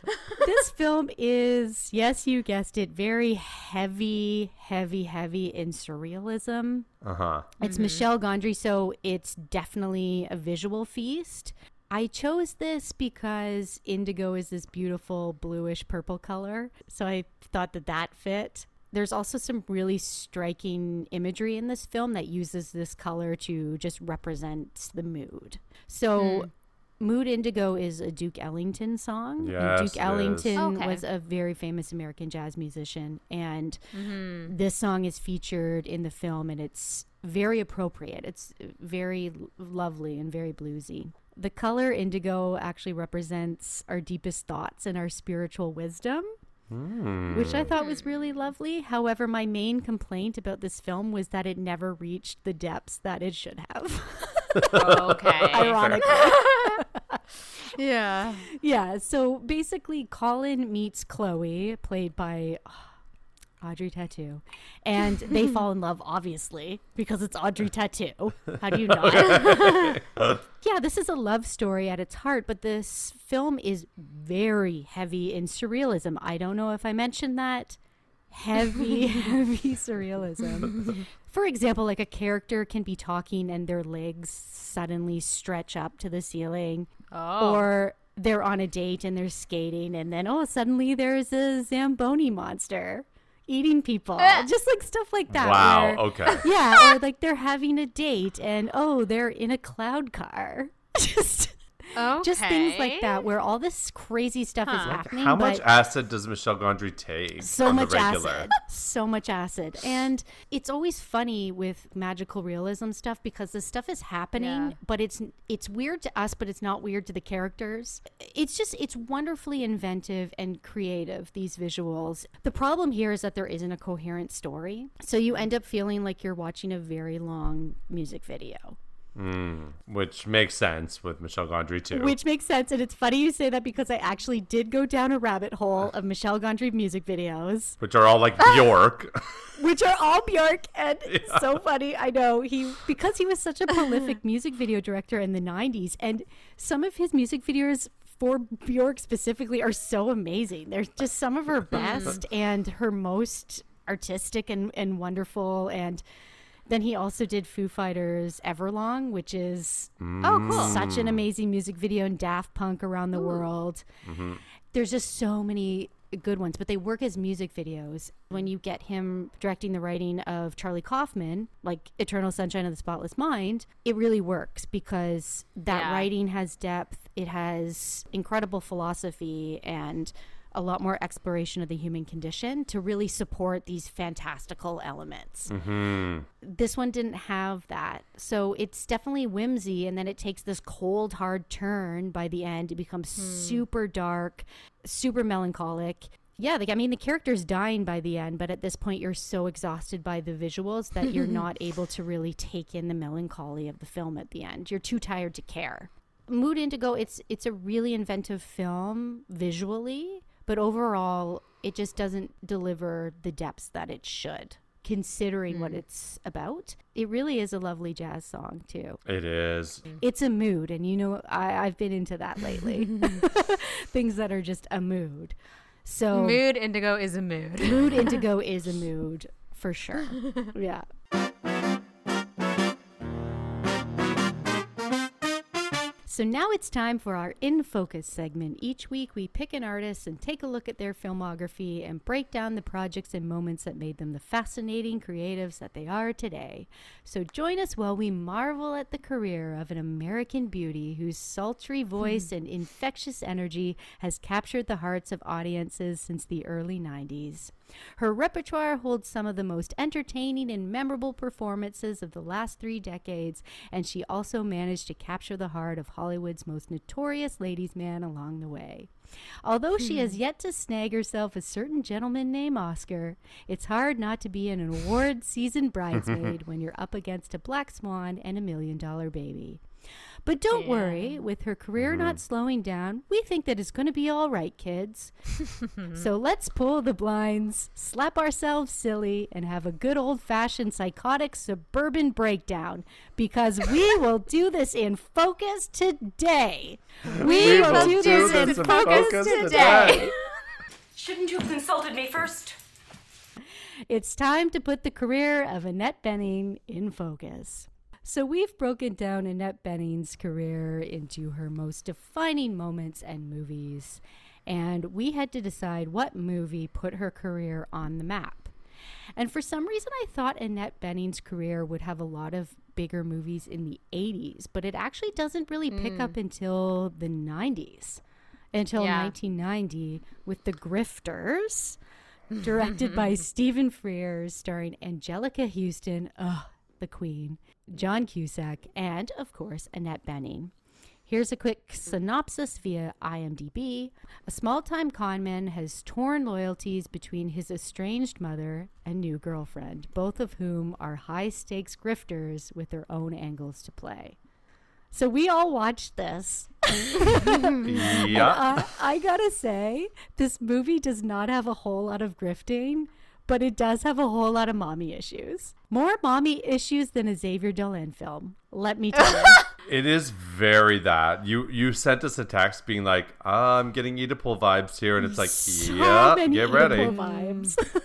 [LAUGHS] this film is, yes, you guessed it, very heavy, heavy, heavy in surrealism. Uh huh. It's Michel Gondry, so it's definitely a visual feast. I chose this because indigo is this beautiful bluish purple color, so I thought that that fit. There's also some really striking imagery in this film that uses this color to just represent the mood. So, hmm. Mood Indigo is a Duke Ellington song. Yes, and Duke. Ellington Okay. was a very famous American jazz musician, and mm-hmm. this song is featured in the film, and it's very appropriate. It's very lovely and very bluesy. The color indigo actually represents our deepest thoughts and our spiritual wisdom which I thought was really lovely. However, my main complaint about this film was that it never reached the depths that it should have. okay. [LAUGHS] Ironically. [LAUGHS] yeah. yeah, so basically, Colin meets Chloe, played by ah, Audrey Tautou, and they [LAUGHS] fall in love, obviously, because it's Audrey [LAUGHS] Tautou. How do you [LAUGHS] not? yeah, this is a love story at its heart, but this film is very heavy in surrealism. I don't know if I mentioned that. Heavy, heavy surrealism. For example, like a character can be talking and their legs suddenly stretch up to the ceiling, Oh. or they're on a date and they're skating, and then oh, suddenly there's a Zamboni monster eating people. Just like stuff like that. Wow. where- Okay. [LAUGHS] yeah, or like they're having a date and oh, they're in a cloud car. [LAUGHS] Just okay. just things like that where all this crazy stuff is happening. How much acid does Michel Gondry take? so on much the regular? acid. So much acid. [SIGHS] And it's always funny with magical realism stuff because the stuff is happening, Yeah. but it's it's weird to us, but it's not weird to the characters. It's just it's wonderfully inventive and creative these visuals. The problem here is that there isn't a coherent story. So you end up feeling like you're watching a very long music video. Mm, which makes sense with Michel Gondry too. Which makes sense. And it's funny you say that because I actually did go down a rabbit hole of Michel Gondry music videos, which are all like ah! Bjork. [LAUGHS] which are all Bjork. And [LAUGHS] it's so funny. I know he, because he was such a prolific [LAUGHS] music video director in the 90s, and some of his music videos for Bjork specifically are so amazing. They're just some of her best and her most artistic and, and wonderful. And then he also did Foo Fighters Everlong, which is mm. Oh, cool. such an mm. amazing music video and Daft Punk around the world. Mm-hmm. There's just so many good ones, but they work as music videos. When you get him directing the writing of Charlie Kaufman, like Eternal Sunshine of the Spotless Mind, it really works because that Yeah. writing has depth, it has incredible philosophy and a lot more exploration of the human condition to really support these fantastical elements mm-hmm. this one didn't have that. So it's definitely whimsy, and then it takes this cold, hard turn by the end. It becomes hmm. super dark, super melancholic. Yeah, like I mean, the character's dying by the end, but at this point, you're so exhausted by the visuals that you're [LAUGHS] not able to really take in the melancholy of the film at the end. You're too tired to care. Mood Indigo, it's it's a really inventive film visually, but overall, it just doesn't deliver the depths that it should considering what mm. it's about. It really is a lovely jazz song too. it is. It's a mood, and you know I, I've been into that lately. [LAUGHS] [LAUGHS] Things that are just a mood. So Mood indigo is a mood. mood indigo [LAUGHS] is a mood for sure. Yeah. So now it's time for our In Focus segment. Each week we pick an artist and take a look at their filmography and break down the projects and moments that made them the fascinating creatives that they are today. So join us while we marvel at the career of an American beauty whose sultry hmm. voice and infectious energy has captured the hearts of audiences since the early 90s. Her repertoire holds some of the most entertaining and memorable performances of the last three decades, and she also managed to capture the heart of Hollywood's most notorious ladies' man along the way. Although she has yet to snag herself a certain gentleman named Oscar, it's hard not to be an award season [LAUGHS] bridesmaid when you're up against a black swan and a million dollar baby. But don't worry, with her career not mm-hmm. slowing down, we think that it's going to be all right, kids. [LAUGHS] so let's pull the blinds, slap ourselves silly, and have a good old fashioned psychotic suburban breakdown because we [LAUGHS] will do this in focus today. We, will, do, this in focus, today. [LAUGHS] Shouldn't you have consulted me first? It's time to put the career of Annette Bening in focus. So, we've broken down Annette Bening's career into her most defining moments and movies, and we had to decide what movie put her career on the map. And for some reason, I thought Annette Bening's career would have a lot of bigger movies in the 80s, but it actually doesn't really pick up mm. until the 90s, until Yeah. 1990 with The Grifters [LAUGHS] directed by Stephen Frears, starring Anjelica Huston, ugh, the Queen, John Cusack, and of course Annette Bening. Here's a quick synopsis via IMDb. A small time conman has torn loyalties between his estranged mother and new girlfriend, both of whom are high stakes grifters with their own angles to play. So we all watched this. [LAUGHS] Yeah. Uh, I gotta say, this movie does not have a whole lot of grifting, but it does have a whole lot of mommy issues. More mommy issues than a Xavier Dolan film. Let me tell you. [LAUGHS] It is very that. You you sent us a text being like, I'm getting Oedipal vibes here, and it's like, so yeah, get Oedipal ready. vibes.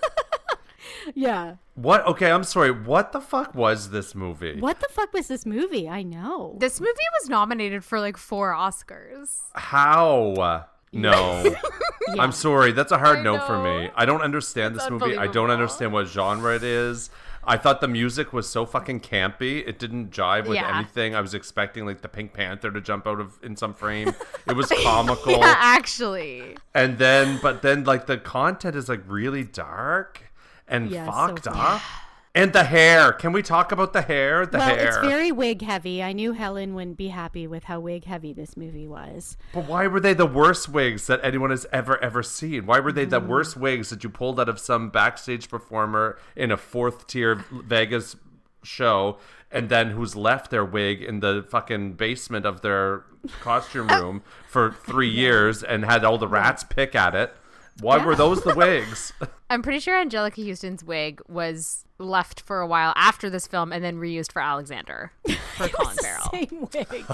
[LAUGHS] yeah. What? Okay, I'm sorry. What the fuck was this movie? What the fuck was this movie? I know. This movie was nominated for like four Oscars. How? No. [LAUGHS] I'm sorry. That's a hard I no for me. I don't understand this movie. I don't understand what genre it is. I thought the music was so fucking campy. It didn't jive with Yeah. anything. I was expecting like the Pink Panther to jump out of in some frame. It was [LAUGHS] comical. Yeah, actually. and then but then like the content is like really dark and Yeah, so- fucked up. [SIGHS] And the hair. Can we talk about the hair? The well, hair. it's very wig heavy. I knew Helen wouldn't be happy with how wig heavy this movie was. But why were they the worst wigs that anyone has ever ever seen? Why were they the mm. worst wigs that you pulled out of some backstage performer in a fourth tier Vegas show and then who's left their wig in the fucking basement of their costume [LAUGHS] room for 3 years and had all the rats pick at it? Why were those the [LAUGHS] wigs? I'm pretty sure Anjelica Huston's wig was left for a while after this film and then reused for Alexander for Colin Farrell. Same wig.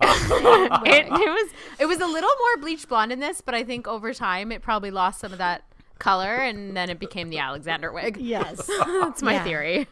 It, it was it was a little more bleach blonde in this, but I think over time it probably lost some of that color and then it became the Alexander wig. [LAUGHS] yes. [LAUGHS] That's my Yeah. theory.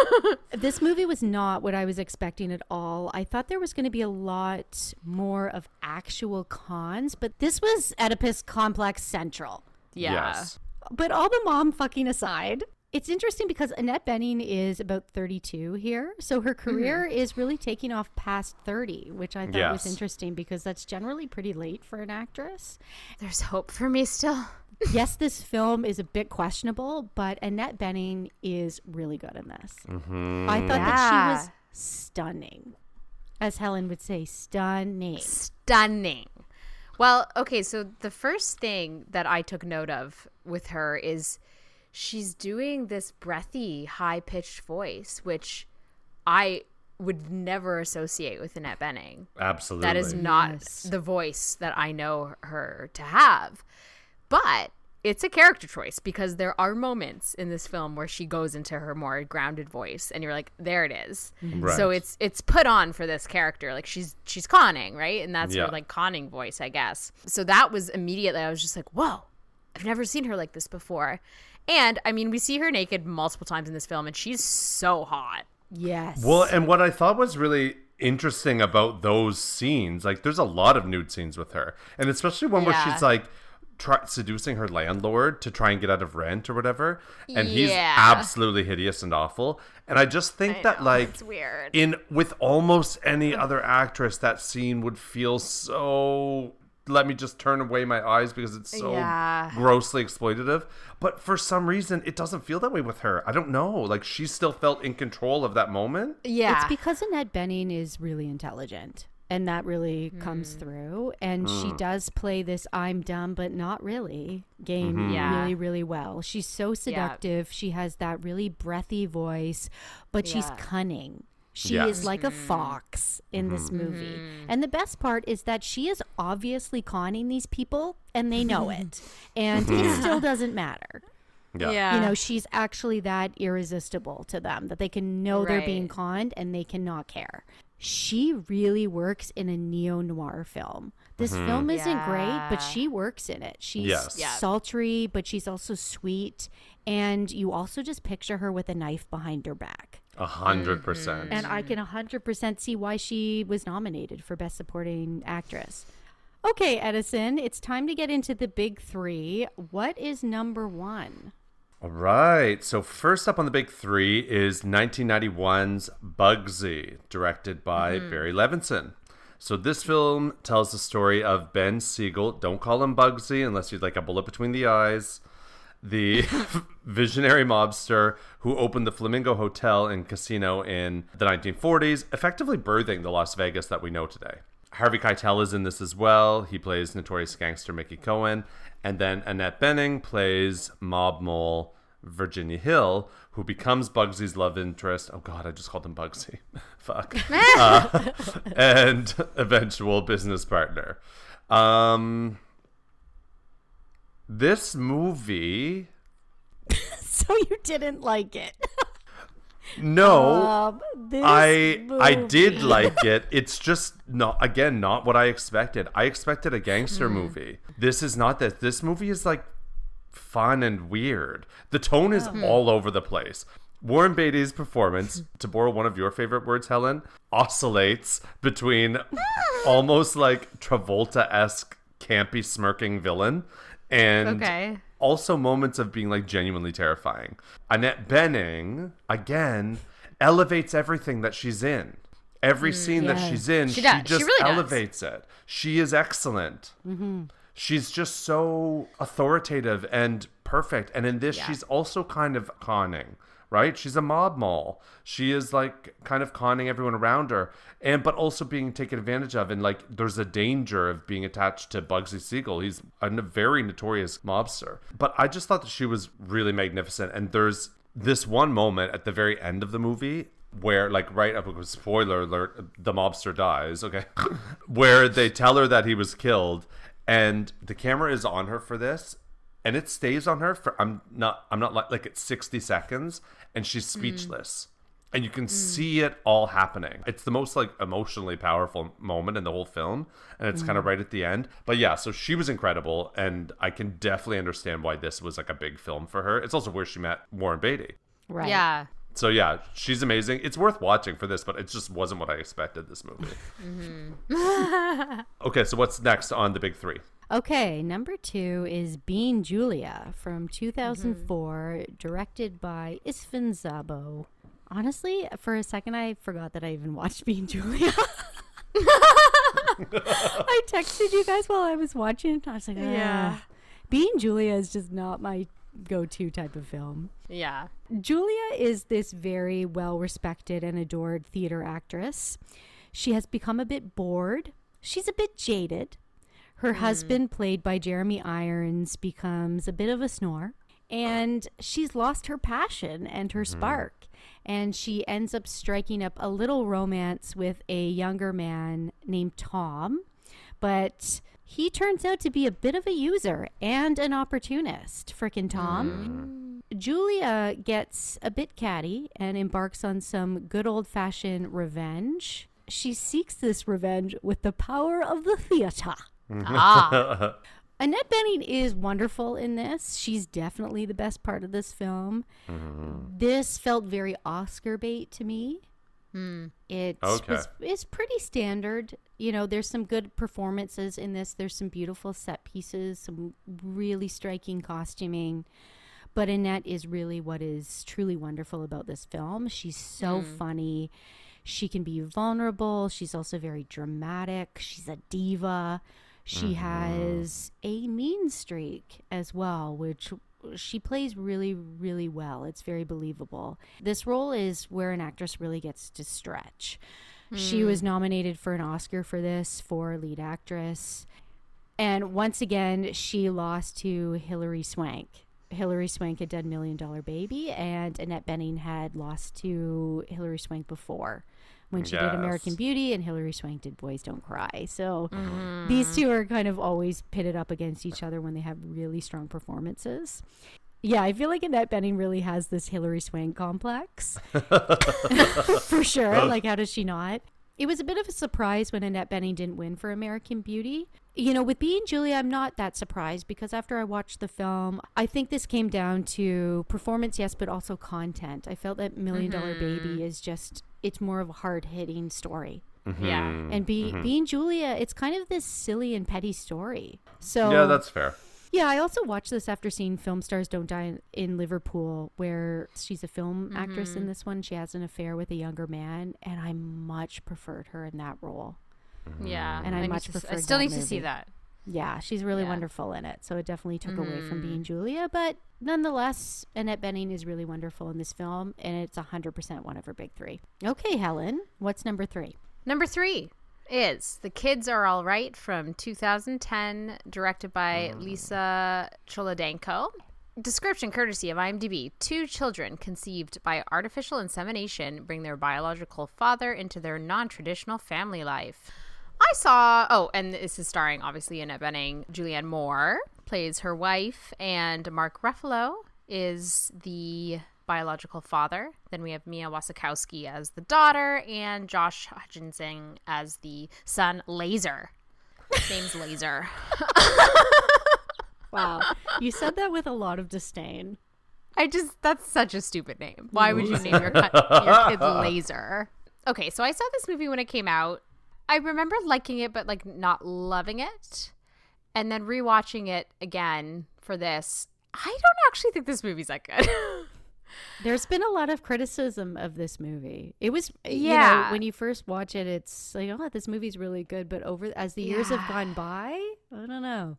[LAUGHS] this movie was not what I was expecting at all. I thought there was going to be a lot more of actual cons, but this was Oedipus Complex Central. Yeah. Yes. But all the mom fucking aside, it's interesting because Annette Bening is about 32 here. So her mm-hmm. career is really taking off past 30, which I thought was interesting because that's generally pretty late for an actress. There's hope for me still. Yes, this film is a bit questionable, but Annette Bening is really good in this. Mm-hmm. I thought that she was stunning. As Helen would say, stunning. Stunning. Well, okay, so the first thing that I took note of with her is she's doing this breathy, high pitched voice, which I would never associate with Annette Bening. Absolutely. That is not Yes. the voice that I know her to have. But it's a character choice because there are moments in this film where she goes into her more grounded voice and you're like there it is. Mm-hmm. So it's it's put on for this character like she's she's conning, right? And that's Yeah. her like conning voice, I guess. So that was immediately I was just like, "Whoa. I've never seen her like this before." And I mean, we see her naked multiple times in this film and she's so hot. Yes. Well, and what I thought was really interesting about those scenes, like there's a lot of nude scenes with her, and especially one where she's like try- seducing her landlord to try and get out of rent or whatever, and he's absolutely hideous and awful. And I just think I that know, like it's weird. in with almost any other actress, that scene would feel so. Let me just turn away my eyes because it's so Yeah. grossly exploitative. But for some reason, it doesn't feel that way with her. I don't know. Like she still felt in control of that moment. Yeah. It's because Annette Bening is really intelligent. And that really comes mm-hmm. through. And she mm. does play this I'm dumb, but not really game mm-hmm. Yeah. really, really well. She's so seductive. She has that really breathy voice, but she's Yeah. cunning. She Yes. is like a mm-hmm. fox in this movie. And the best part is that she is obviously conning these people and they know [LAUGHS] it. And it still doesn't matter. Yeah. You know, she's actually that irresistible to them that they can know they're being conned and they cannot care. She really works in a neo noir film. This mm-hmm. film isn't great, but she works in it. She's Yes. Yeah. sultry, but she's also sweet. And you also just picture her with a knife behind her back. A hundred mm-hmm. percent. And I can a 100% see why she was nominated for Best Supporting Actress. Okay, Edison, it's time to get into the big three. What is number one? All right. So first up on the big three is 1991's Bugsy, directed by mm-hmm. Barry Levinson. So this film tells the story of Ben Siegel. Don't call him Bugsy unless you'd like a bullet between the eyes. The [LAUGHS] visionary mobster who opened the Flamingo Hotel and Casino in the 1940s, effectively birthing the Las Vegas that we know today. Harvey Keitel is in this as well. He plays notorious gangster Mickey Cohen. And then Annette Bening plays mob mole Virginia Hill, who becomes Bugsy's love interest. Oh God, I just called him Bugsy. [LAUGHS] Fuck. [LAUGHS] Uh, and eventual business partner. Um, this movie, [LAUGHS] So you didn't like it. No, Um, I I did like [LAUGHS] it. It's just not again not what I expected. I expected a gangster Hmm. movie. This is not that. This movie is like fun and weird. The tone is Oh. all over the place. Warren Beatty's performance, [LAUGHS] to borrow one of your favorite words, Helen, oscillates between [LAUGHS] almost like Travolta esque campy smirking villain and Okay. Also moments of being like genuinely terrifying. Annette Bening, again, elevates everything that she's in. Every mm, scene that she's in, She she, does. She just really does. elevates it. She is excellent. Mm-hmm. She's just so authoritative and perfect. And in this, Yeah. she's also kind of conning, right? She's a mob mole. She is like kind of conning everyone around her, and but also being taken advantage of. And like, there's a danger of being attached to Bugsy Siegel. He's a very notorious mobster. But I just thought that she was really magnificent. And there's this one moment at the very end of the movie where like right up spoiler alert the mobster dies okay [LAUGHS] where they tell her that he was killed and the camera is on her for this and it stays on her for i'm not i'm not like like it's 60 seconds and she's mm. speechless and you can mm. see it all happening it's the most like emotionally powerful moment in the whole film and it's kind of mm. right at the end but yeah so she was incredible and i can definitely understand why this was like a big film for her it's also where she met warren beatty Right. Yeah. so yeah, she's amazing. It's worth watching for this, but it just wasn't what I expected this movie. [LAUGHS] Mm-hmm. [LAUGHS] okay, so what's next on the big three? Okay, number two is Being Julia from mm-hmm. 2004, directed by István Szabó. Honestly, for a second, I forgot that I even watched [LAUGHS] Being Julia. [LAUGHS] I texted you guys while I was watching it. I was like, Yeah. yeah. Being Julia is just not my go to type of film. Yeah. Julia is this very well respected and adored theater actress. She has become a bit bored. She's a bit jaded. Her mm. husband, played by Jeremy Irons, becomes a bit of a snore. And she's lost her passion and her mm-hmm. spark. And she ends up striking up a little romance with a younger man named Tom. But he turns out to be a bit of a user and an opportunist. Frickin' Tom. Mm. Julia gets a bit catty and embarks on some good old fashioned revenge. She seeks this revenge with the power of the theater. Mm-hmm. Ah. [LAUGHS] Annette Bening is wonderful in this. She's definitely the best part of this film. Mm-hmm. This felt very Oscar bait to me. Hmm. It Okay. was it's pretty standard. You know, there's some good performances in this. There's some beautiful set pieces, some really striking costuming. But Annette is really what is truly wonderful about this film. She's so hmm. funny. She can be vulnerable. She's also very dramatic. She's a diva. She mm-hmm. has a mean streak as well, which she plays really, really well. It's very believable. This role is where an actress really gets to stretch. She was hmm. nominated for an Oscar for this for lead actress. And once again, she lost to Hilary Swank, Hilary Swank had done Million Dollar Baby, and Annette Bening had lost to Hilary Swank before when she did American Beauty, and Hilary Swank did Boys Don't Cry. So mm-hmm. these two are kind of always pitted up against each other when they have really strong performances. Yeah, I feel like Annette Bening really has this Hilary Swank complex. [LAUGHS] [LAUGHS] for sure. Like, how does she not? It was a bit of a surprise when Annette Bening didn't win for American Beauty. You know, with Being Julia, I'm not that surprised because after I watched the film, I think this came down to performance, yes, but also content. I felt that Million Dollar mm-hmm. Baby is just, it's more of a hard hitting story. Mm-hmm. Yeah. And be, mm-hmm. Being Julia, it's kind of this silly and petty story. So, Yeah, that's fair. yeah, I also watched this after seeing Film Stars Don't Die in, in Liverpool, where she's a film actress in this one. She has an affair with a younger man, and I much preferred her in that role. Mm-hmm. Yeah. And I need much prefer. I still that need to see that. Yeah, she's really Yeah. wonderful in it. So it definitely took away from being mm-hmm. Julia, but nonetheless, Annette Bening is really wonderful in this film, and it's 100% one of her big three. Okay, Helen, what's number three? Number three is The Kids Are All Right from 2010, directed by mm. Lisa Cholodenko. Description courtesy of IMDb. Two children conceived by artificial insemination bring their biological father into their non traditional family life. I saw, oh, and this is starring obviously Annette Bening. Julianne Moore plays her wife, and Mark Ruffalo is the biological father. Then we have Mia Wasikowski as the daughter, and Josh Hutchinson as the son, Laser. His name's Laser. [LAUGHS] Wow. you said that with a lot of disdain. I just that's such a stupid name. Why would you name your your kid [LAUGHS] Laser? Okay, so I saw this movie when it came out. I remember liking it but like not loving it. And then rewatching it again for this, I don't actually think this movie's that good. [LAUGHS] There's been a lot of criticism of this movie. It was, you know, Yeah. when you first watch it, it's like, oh, this movie's really good. But over as the years have gone by, I don't know.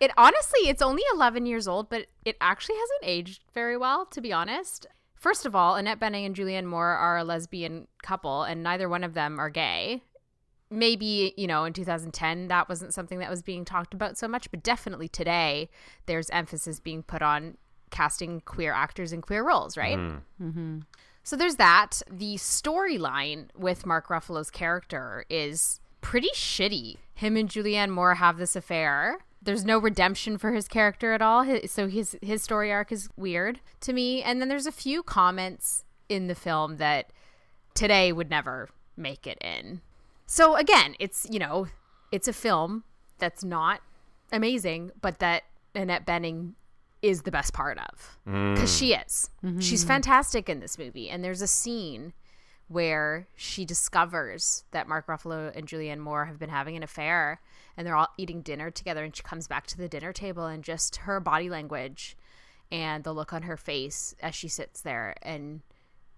It honestly, it's only 11 years old, but it actually hasn't aged very well, to be honest. First of all, Annette Bening and Julianne Moore are a lesbian couple, and neither one of them are gay. Maybe, you know, in 2010, that wasn't something that was being talked about so much, but definitely today, there's emphasis being put on casting queer actors in queer roles, right? Mm-hmm. Mm-hmm. So there's that. The storyline with Mark Ruffalo's character is pretty shitty. Him and Julianne Moore have this affair. There's no redemption for his character at all. His, so his his story arc is weird to me. And then there's a few comments in the film that today would never make it in. So again, it's you know, it's a film that's not amazing, but that Annette Bening is the best part of. Mm. Because she is. Mm-hmm. She's fantastic in this movie, and there's a scene where she discovers that Mark Ruffalo and Julianne Moore have been having an affair, and they're all eating dinner together, and she comes back to the dinner table, and just her body language and the look on her face as she sits there and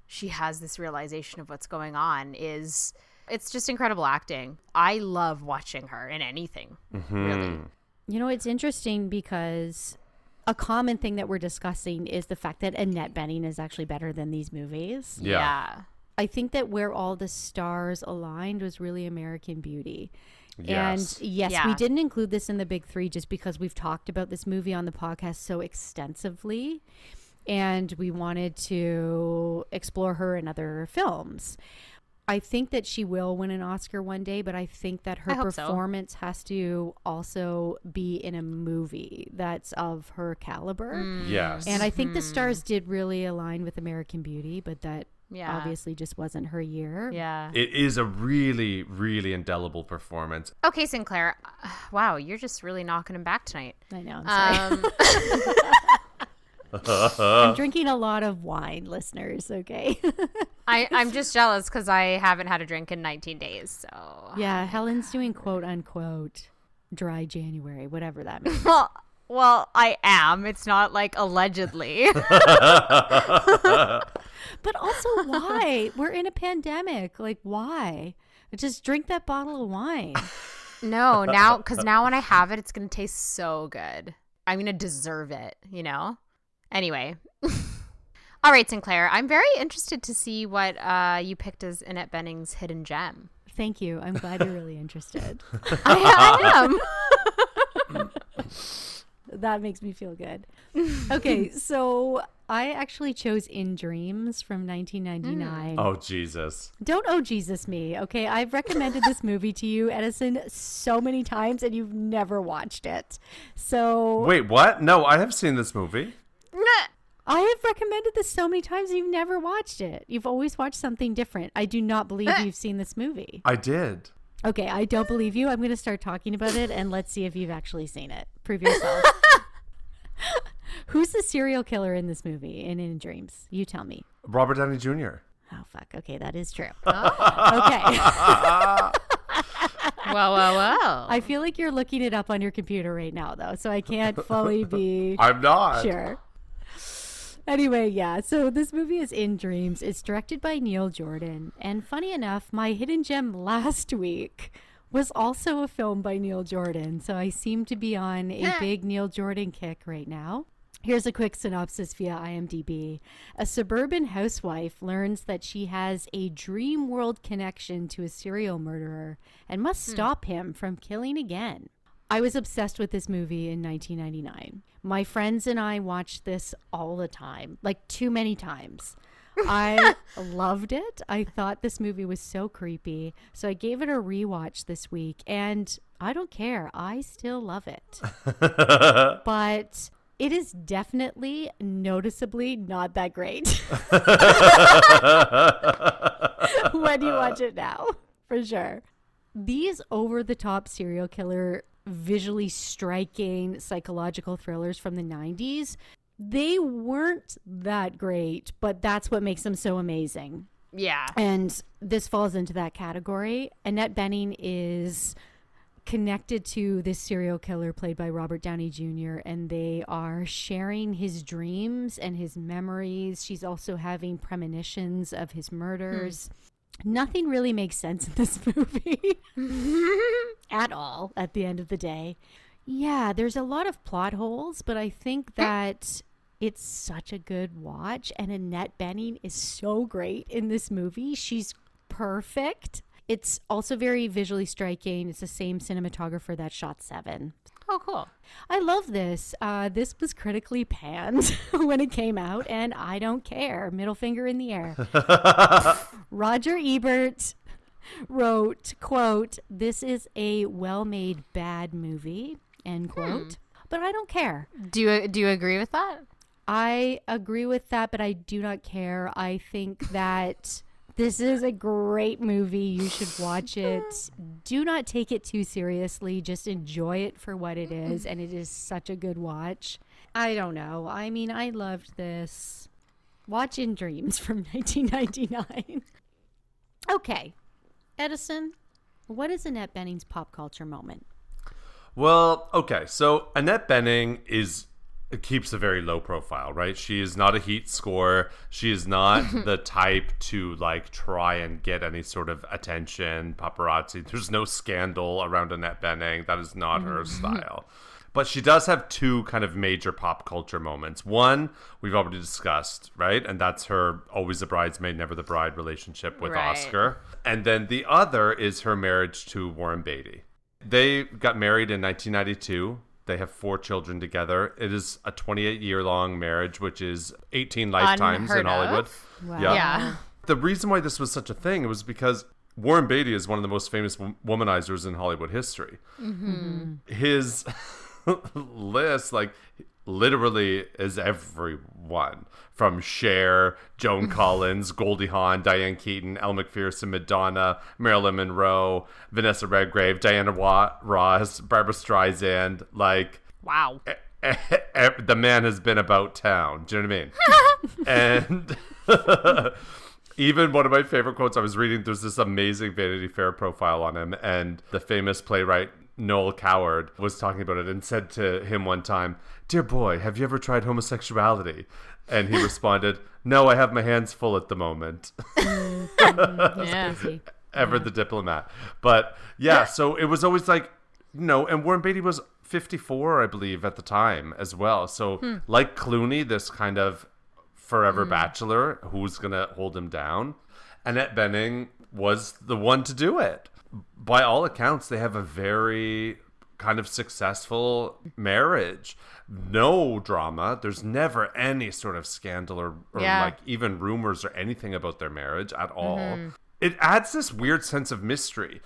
she has this realization of what's going on is it's just incredible acting. I love watching her in anything. Really. Mm-hmm. You know, it's interesting because a common thing that we're discussing is the fact that Annette Bening is actually better than these movies. Yeah. yeah. I think that where all the stars aligned was really American Beauty. Yes. And yes, Yeah. we didn't include this in the big three just because we've talked about this movie on the podcast so extensively. And we wanted to explore her in other films. I think that she will win an Oscar one day, but I think that her I hope so. performance has to also be in a movie that's of her caliber. Mm. Yes. And I think the stars did really align with American Beauty, but that Yeah. obviously just wasn't her year. Yeah. it is a really, really indelible performance. Okay, Sinclair. [SIGHS] Wow, you're just really knocking him back tonight. I know. I'm sorry. Um, [LAUGHS] [LAUGHS] I'm drinking a lot of wine, listeners. Okay. [LAUGHS] I, I'm just jealous because I haven't had a drink in 19 days. So, yeah, Helen's doing quote unquote dry January, whatever that means. [LAUGHS] well, well, I am. It's not like allegedly. [LAUGHS] but also, why? We're in a pandemic. Like, why? Just drink that bottle of wine. no, now because now when I have it, it's gonna taste so good. I'm gonna deserve it. You know. Anyway. [LAUGHS] All right, Sinclair. I'm very interested to see what uh, you picked as Annette Bening's hidden gem. Thank you. I'm glad you're really interested. I, [LAUGHS] I am. [LAUGHS] that makes me feel good. Okay, [LAUGHS] so I actually chose In Dreams from 1999. Oh Jesus! Don't oh Jesus me, okay? I've recommended this movie to you, Edison, so many times, and you've never watched it. So Wait, what? No, I have seen this movie. I have recommended this so many times, you've never watched it. You've always watched something different. I do not believe eh. you've seen this movie. I did. Okay, I don't believe you. I'm going to start talking about it, and let's see if you've actually seen it. Prove yourself. [LAUGHS] Who's the serial killer in this movie? In In Dreams, you tell me. Robert Downey Jr. Oh fuck. Okay, that is true. Oh. okay. [LAUGHS] Well, well, well. I feel like you're looking it up on your computer right now, though, so I can't fully be [LAUGHS] I'm not. sure. Anyway, yeah, so this movie is In Dreams. It's directed by Neil Jordan. And funny enough, my hidden gem last week was also a film by Neil Jordan. So I seem to be on a big Neil Jordan kick right now. Here's a quick synopsis via IMDb. A suburban housewife learns that she has a dream world connection to a serial murderer and must hmm. stop him from killing again. I was obsessed with this movie in 1999. My friends and I watched this all the time, like too many times. I [LAUGHS] loved it. I thought this movie was so creepy. So I gave it a rewatch this week and I don't care. I still love it. [LAUGHS] but it is definitely noticeably not that great [LAUGHS] when you watch it now, for sure. These over the top serial killer, visually striking psychological thrillers from the 90s, they weren't that great, but that's what makes them so amazing. yeah. And this falls into that category. Annette Bening is connected to this serial killer played by Robert Downey Jr., and they are sharing his dreams and his memories. She's also having premonitions of his murders. Hmm. Nothing really makes sense in this [LAUGHS] movie [LAUGHS] at all at the end of the day. Yeah, there's a lot of plot holes, but I think that it's such a good watch. And Annette Bening is so great in this movie. She's perfect. It's also very visually striking. It's the same cinematographer that shot Seven. Oh, cool. I love this. Uh, this was critically panned [LAUGHS] when it came out, and I don't care. Middle finger in the air. [LAUGHS] Roger Ebert wrote, quote, this is a well-made bad movie, end quote. But I don't care. Do you do you agree with that? I agree with that, but I do not care. I think that this is a great movie. You should watch it. Do not take it too seriously. Just enjoy it for what it is. And it is such a good watch. I don't know. I mean, I loved this. Watch In Dreams from [LAUGHS] 1999. okay. Edison, what is Annette Bening's pop culture moment? Well, okay. So Annette Bening is keeps a very low profile, right? She is not a heat score. She is not [LAUGHS] the type to like try and get any sort of attention, paparazzi. There's no scandal around Annette Bening. That is not her mm. [LAUGHS] style. But she does have two kind of major pop culture moments. One, we've already discussed, right? And that's her always the bridesmaid, never the bride relationship with Right. Oscar. And then the other is her marriage to Warren Beatty. They got married in 1992. They have four children together. It is a 28 year long marriage, which is 18 lifetimes Unheard in Hollywood. Wow. Yeah. Yeah. The reason why this was such a thing was because Warren Beatty is one of the most famous womanizers in Hollywood history. Mm-hmm. His [LAUGHS] list, like, literally is everyone from Cher, Joan [LAUGHS] Collins, Goldie Hawn, Diane Keaton, Elle Macpherson, Madonna, Marilyn Monroe, Vanessa Redgrave, Diana Wa- Ross, Barbara Streisand. Like, Wow. the man has been about town. Do you know what I mean? [LAUGHS] and even one of my favorite quotes I was reading, there's this amazing Vanity Fair profile on him, and the famous playwright Noel Coward was talking about it and said to him one time, Dear boy, have you ever tried homosexuality? And he responded, No, I have my hands full at the moment. Mm. [LAUGHS] Yeah. Busy. [LAUGHS] Ever the diplomat. But yeah, [LAUGHS] so it was always like, you know, and Warren Beatty was 54, I believe, at the time as well. So, hmm. like Clooney, this kind of forever hmm. bachelor who's going to hold him down. Annette Bening was the one to do it. By all accounts, they have a very kind of successful marriage. No drama. There's never any sort of scandal or, or Yeah. like even rumors or anything about their marriage at all. Mm-hmm. It adds this weird sense of mystery.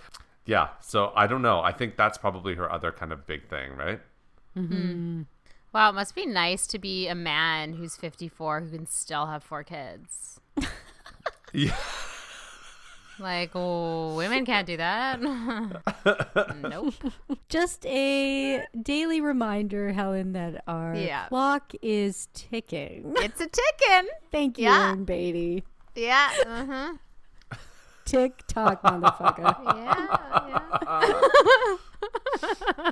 Yeah, so I don't know. I think that's probably her other kind of big thing, right? Mm-hmm. Mm-hmm. Wow, it must be nice to be a man who's 54 who can still have four kids. [LAUGHS] Yeah. Like, oh, women can't do that. [LAUGHS] nope. Just a daily reminder, Helen, that our Yeah. clock is ticking. It's a ticking. Thank you, Yeah. Aaron Beatty. Yeah. Uh-huh. Tick tock, motherfucker. [LAUGHS] Yeah. yeah.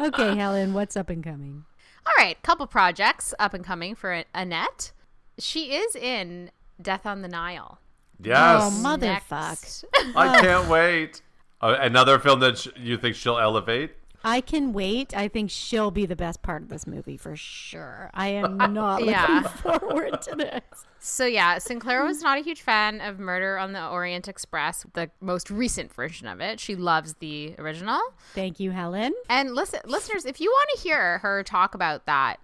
[LAUGHS] Okay, Helen, what's up and coming? All right, couple projects up and coming for Annette. She is in Death on the Nile. Yes. Oh, motherfuck. Next. [LAUGHS] I can't wait. Uh, another film that sh- you think she'll elevate? I can wait. I think she'll be the best part of this movie for sure. I am [LAUGHS] not Yeah. looking [LAUGHS] forward to this. So yeah, Sinclair was not a huge fan of Murder on the Orient Express, the most recent version of it. She loves the original. Thank you, Helen. And listen, listeners, if you want to hear her talk about that,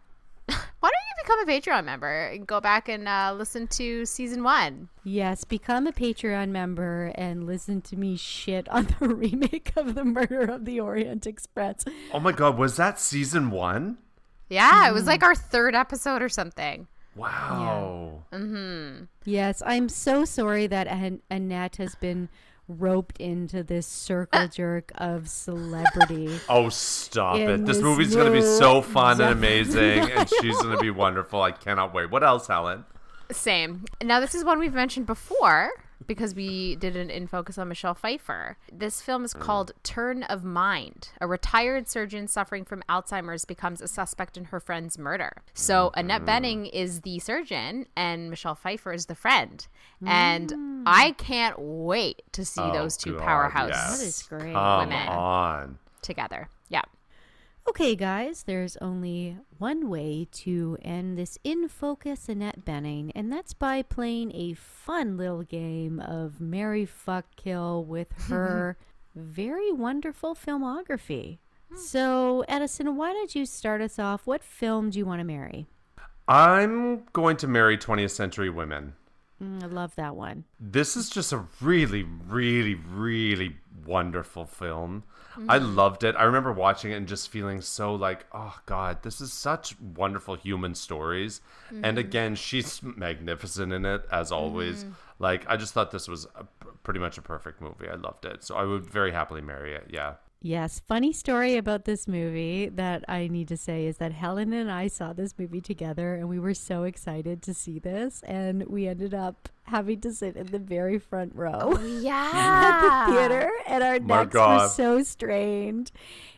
[LAUGHS] why don't you become a Patreon member and go back and uh, listen to season one? Yes, become a Patreon member and listen to me shit on the [LAUGHS] remake of The Murder of the Orient Express. Oh my god, was that season one? Yeah, it was like our third episode or something. Wow. mm-hmm Yes, I'm so sorry that An- Annette has been roped into this circle ah. jerk of celebrity. [LAUGHS] Oh, stop it. This this movie's going to be so movie. fun and amazing, and [LAUGHS] she's going to be wonderful. I cannot wait. What else, Helen? Same. Now, this is one we've mentioned before because we did an in focus on Michelle Pfeiffer. This film is hmm. called Turn of Mind. A retired surgeon suffering from Alzheimer's becomes a suspect in her friend's murder. So, hmm. Annette Bening is the surgeon, and Michelle Pfeiffer is the friend. And hmm. I can't wait to see Oh, those two God, powerhouse yes. That is great. Come women. on. together. Yeah. Okay, guys, there's only one way to end this In Focus Annette Bening, and that's by playing a fun little game of Mary Fuck Kill with [LAUGHS] her very wonderful filmography. Hmm. So, Edison, why don't you start us off? What film do you want to marry? I'm going to marry 20th century women. Mm, I love that one. This is just a really, really, really wonderful film. I mm-hmm. loved it. I remember watching it and just feeling so like, oh God, this is such wonderful human stories. And mm-hmm. again, she's magnificent in it as always. Mm-hmm. Like, I just thought this was a, pretty much a perfect movie. I loved it. So I would very happily marry it. Yeah. Yes, funny story about this movie that I need to say is that Helen and I saw this movie together and we were so excited to see this and we ended up having to sit in the very front row Yeah. Oh, [LAUGHS] at the theater and our My necks were so strained.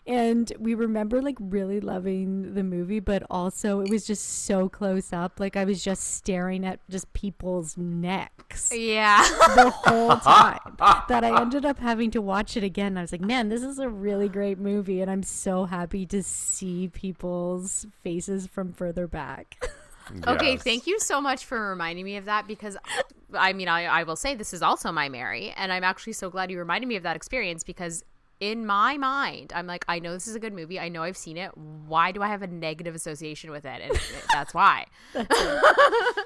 And we remember like really loving the movie, but also it was just so close up. Like I was just staring at just people's necks Yeah. the whole [LAUGHS] time that I ended up having to watch it again. I was like, man, this is a really great movie, and I'm so happy to see people's faces from further back. [LAUGHS] Okay, thank you so much for reminding me of that because I mean, I, I will say this is also my Mary, and I'm actually so glad you reminded me of that experience because in my mind, I'm like, I know this is a good movie. I know I've seen it. Why do I have a negative association with it? And that's why. [LAUGHS]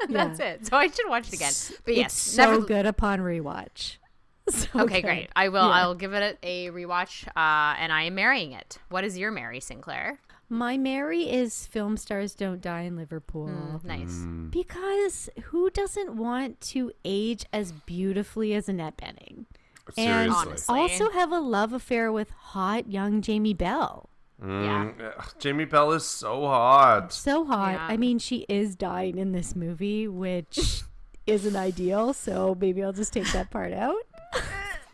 That's [LAUGHS] it. So I should watch it again. But yes, it's so never. good upon rewatch. [LAUGHS] So Okay, good. great. I will. Yeah. I'll give it a, a rewatch, uh, and I am marrying it. What is your Mary Sinclair? My Mary is Film Stars Don't Die in Liverpool. Mm, nice. Because who doesn't want to age as beautifully as Annette Bening? And Honestly. also have a love affair with hot young Jamie Bell. Mm, ugh, Jamie Bell is so hot. so hot. Yeah. I mean, she is dying in this movie, which [LAUGHS] isn't ideal. So maybe I'll just take that part out. [LAUGHS]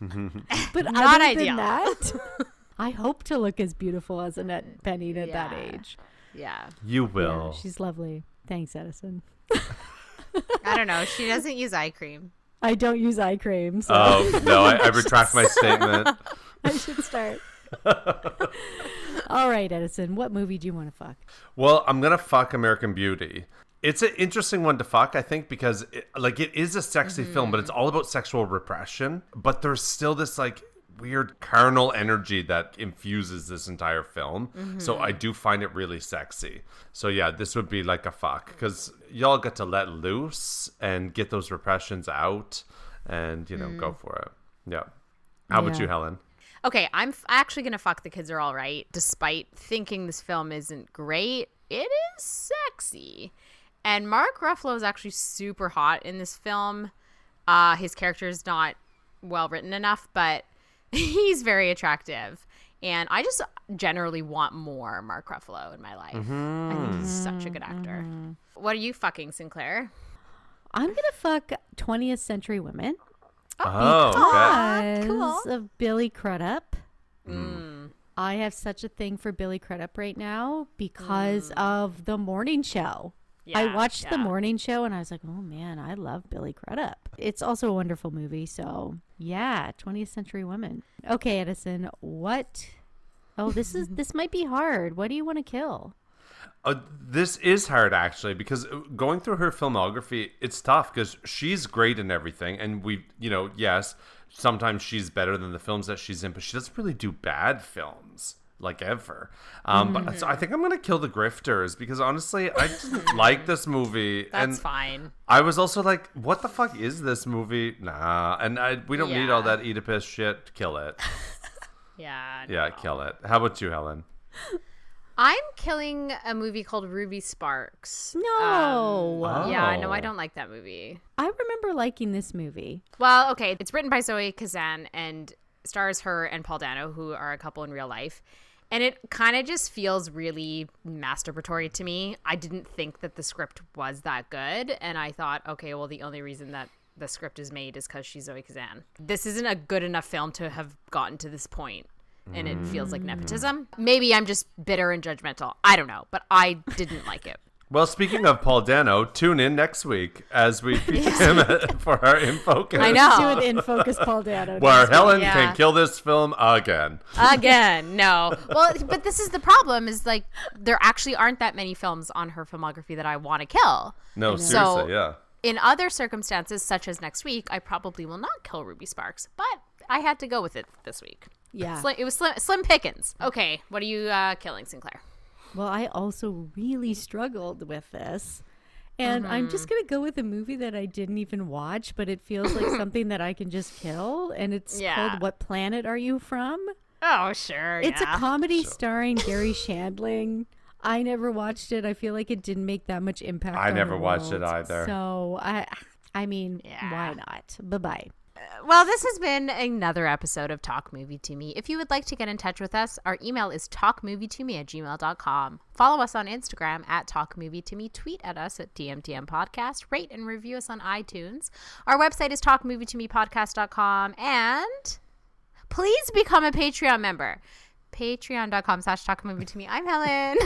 but Not other ideal. Than that, [LAUGHS] I hope to look as beautiful as Annette Bening at that age. Yeah. You Yeah, will. she's lovely. Thanks, Edison. I don't know. She doesn't use eye cream. I don't use eye cream, so Oh, [LAUGHS] no, I, I retract my statement. [LAUGHS] I should start. [LAUGHS] All right, Edison. What movie do you want to fuck? Well, I'm gonna fuck American Beauty. It's an interesting one to fuck, I think, because it, like it is a sexy film, but mm-hmm. it's all about sexual repression. But there's still this like weird carnal energy that infuses this entire film. So Mm-hmm. I do find it really sexy. So yeah, this would be like a fuck because y'all get to let loose and get those repressions out, and you know go for it. Yeah. How about you, Helen? Okay, I'm f- actually gonna fuck the kids are all right, despite thinking this film isn't great. It is sexy, and Mark Ruffalo is actually super hot in this film. Uh, his character is not well written enough, but [LAUGHS] he's very attractive, and I just generally want more Mark Ruffalo in my life. I think he's such a good actor. What are you fucking Sinclair? I'm gonna fuck 20th century women Oh, okay. because of Billy Crudup. Mm. I have such a thing for Billy Crudup right now because Mm. of the morning show. I Yeah, watched the morning show and I was like, oh man, I love Billy Crudup. It's also a wonderful movie. So, yeah, 20th Century Women. Okay, Edison, what? Oh, this is [LAUGHS] this might be hard. What do you want to kill? Uh, this is hard actually because uh, going through her filmography, it's tough because she's great in everything, and we, you know, yes, sometimes she's better than the films that she's in, but she doesn't really do bad films like ever. Um, But so I think I'm gonna kill the grifters because honestly, I didn't [LAUGHS] like this movie, That's and fine. I was also like, "What the fuck is this movie?" Nah, and I, we don't need all that Oedipus shit. Kill it. [LAUGHS] Yeah. Yeah, kill it. How about you, Helen? I'm killing a movie called Ruby Sparks. No. Yeah, no, I Oh. don't like that movie. I remember liking this movie. Well, okay, it's written by Zoe Kazan and stars her and Paul Dano, who are a couple in real life. And it kind of just feels really masturbatory to me. I didn't think that the script was that good. And I thought, okay, well, the only reason that the script is made is because she's Zoe Kazan. This isn't a good enough film to have gotten to this point, And it feels like nepotism. Maybe I'm just bitter and judgmental. I don't know, but I didn't like it. Well, speaking of Paul Dano, tune in next week as we [LAUGHS] feature him [LAUGHS] for our In Focus. I know. Do it in focus, Paul Dano. [LAUGHS] Where Helen Yeah. can kill this film again. again no well but this is the problem is like there actually aren't that many films on her filmography that i want to kill No, So- seriously, yeah. in other circumstances such as next week i probably will not kill ruby sparks but i had to go with it this week Yeah. Sli- it was slim, slim pickings okay what are you uh, killing sinclair Well, I also really struggled with this. And I'm Mm-hmm. just going to go with a movie that I didn't even watch, but it feels like [LAUGHS] something that I can just kill. And it's Yeah. called What Planet Are You From? oh sure It's yeah. a comedy starring Garry Shandling. I never watched it. I feel like it didn't make that much impact. I on never the watched it either. So I, I mean, Yeah. why not? Bye bye. Well, this has been another episode of Talk Movie to Me. If you would like to get in touch with us, our email is talkmovietome at gmail.com. Follow us on Instagram at talkmovietome. Tweet at us at DMTM Podcast. Rate and review us on iTunes. Our website is talkmovietomepodcast.com. And please become a Patreon member. Patreon.com slash talkmovietome. I'm Helen.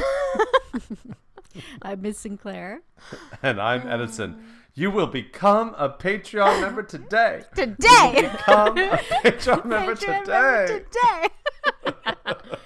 [LAUGHS] [LAUGHS] [LAUGHS] I'm Miss Sinclair. [LAUGHS] And I'm Edison. You will become a Patreon member today. [LAUGHS] today! become a Patreon member Patreon today. Member today.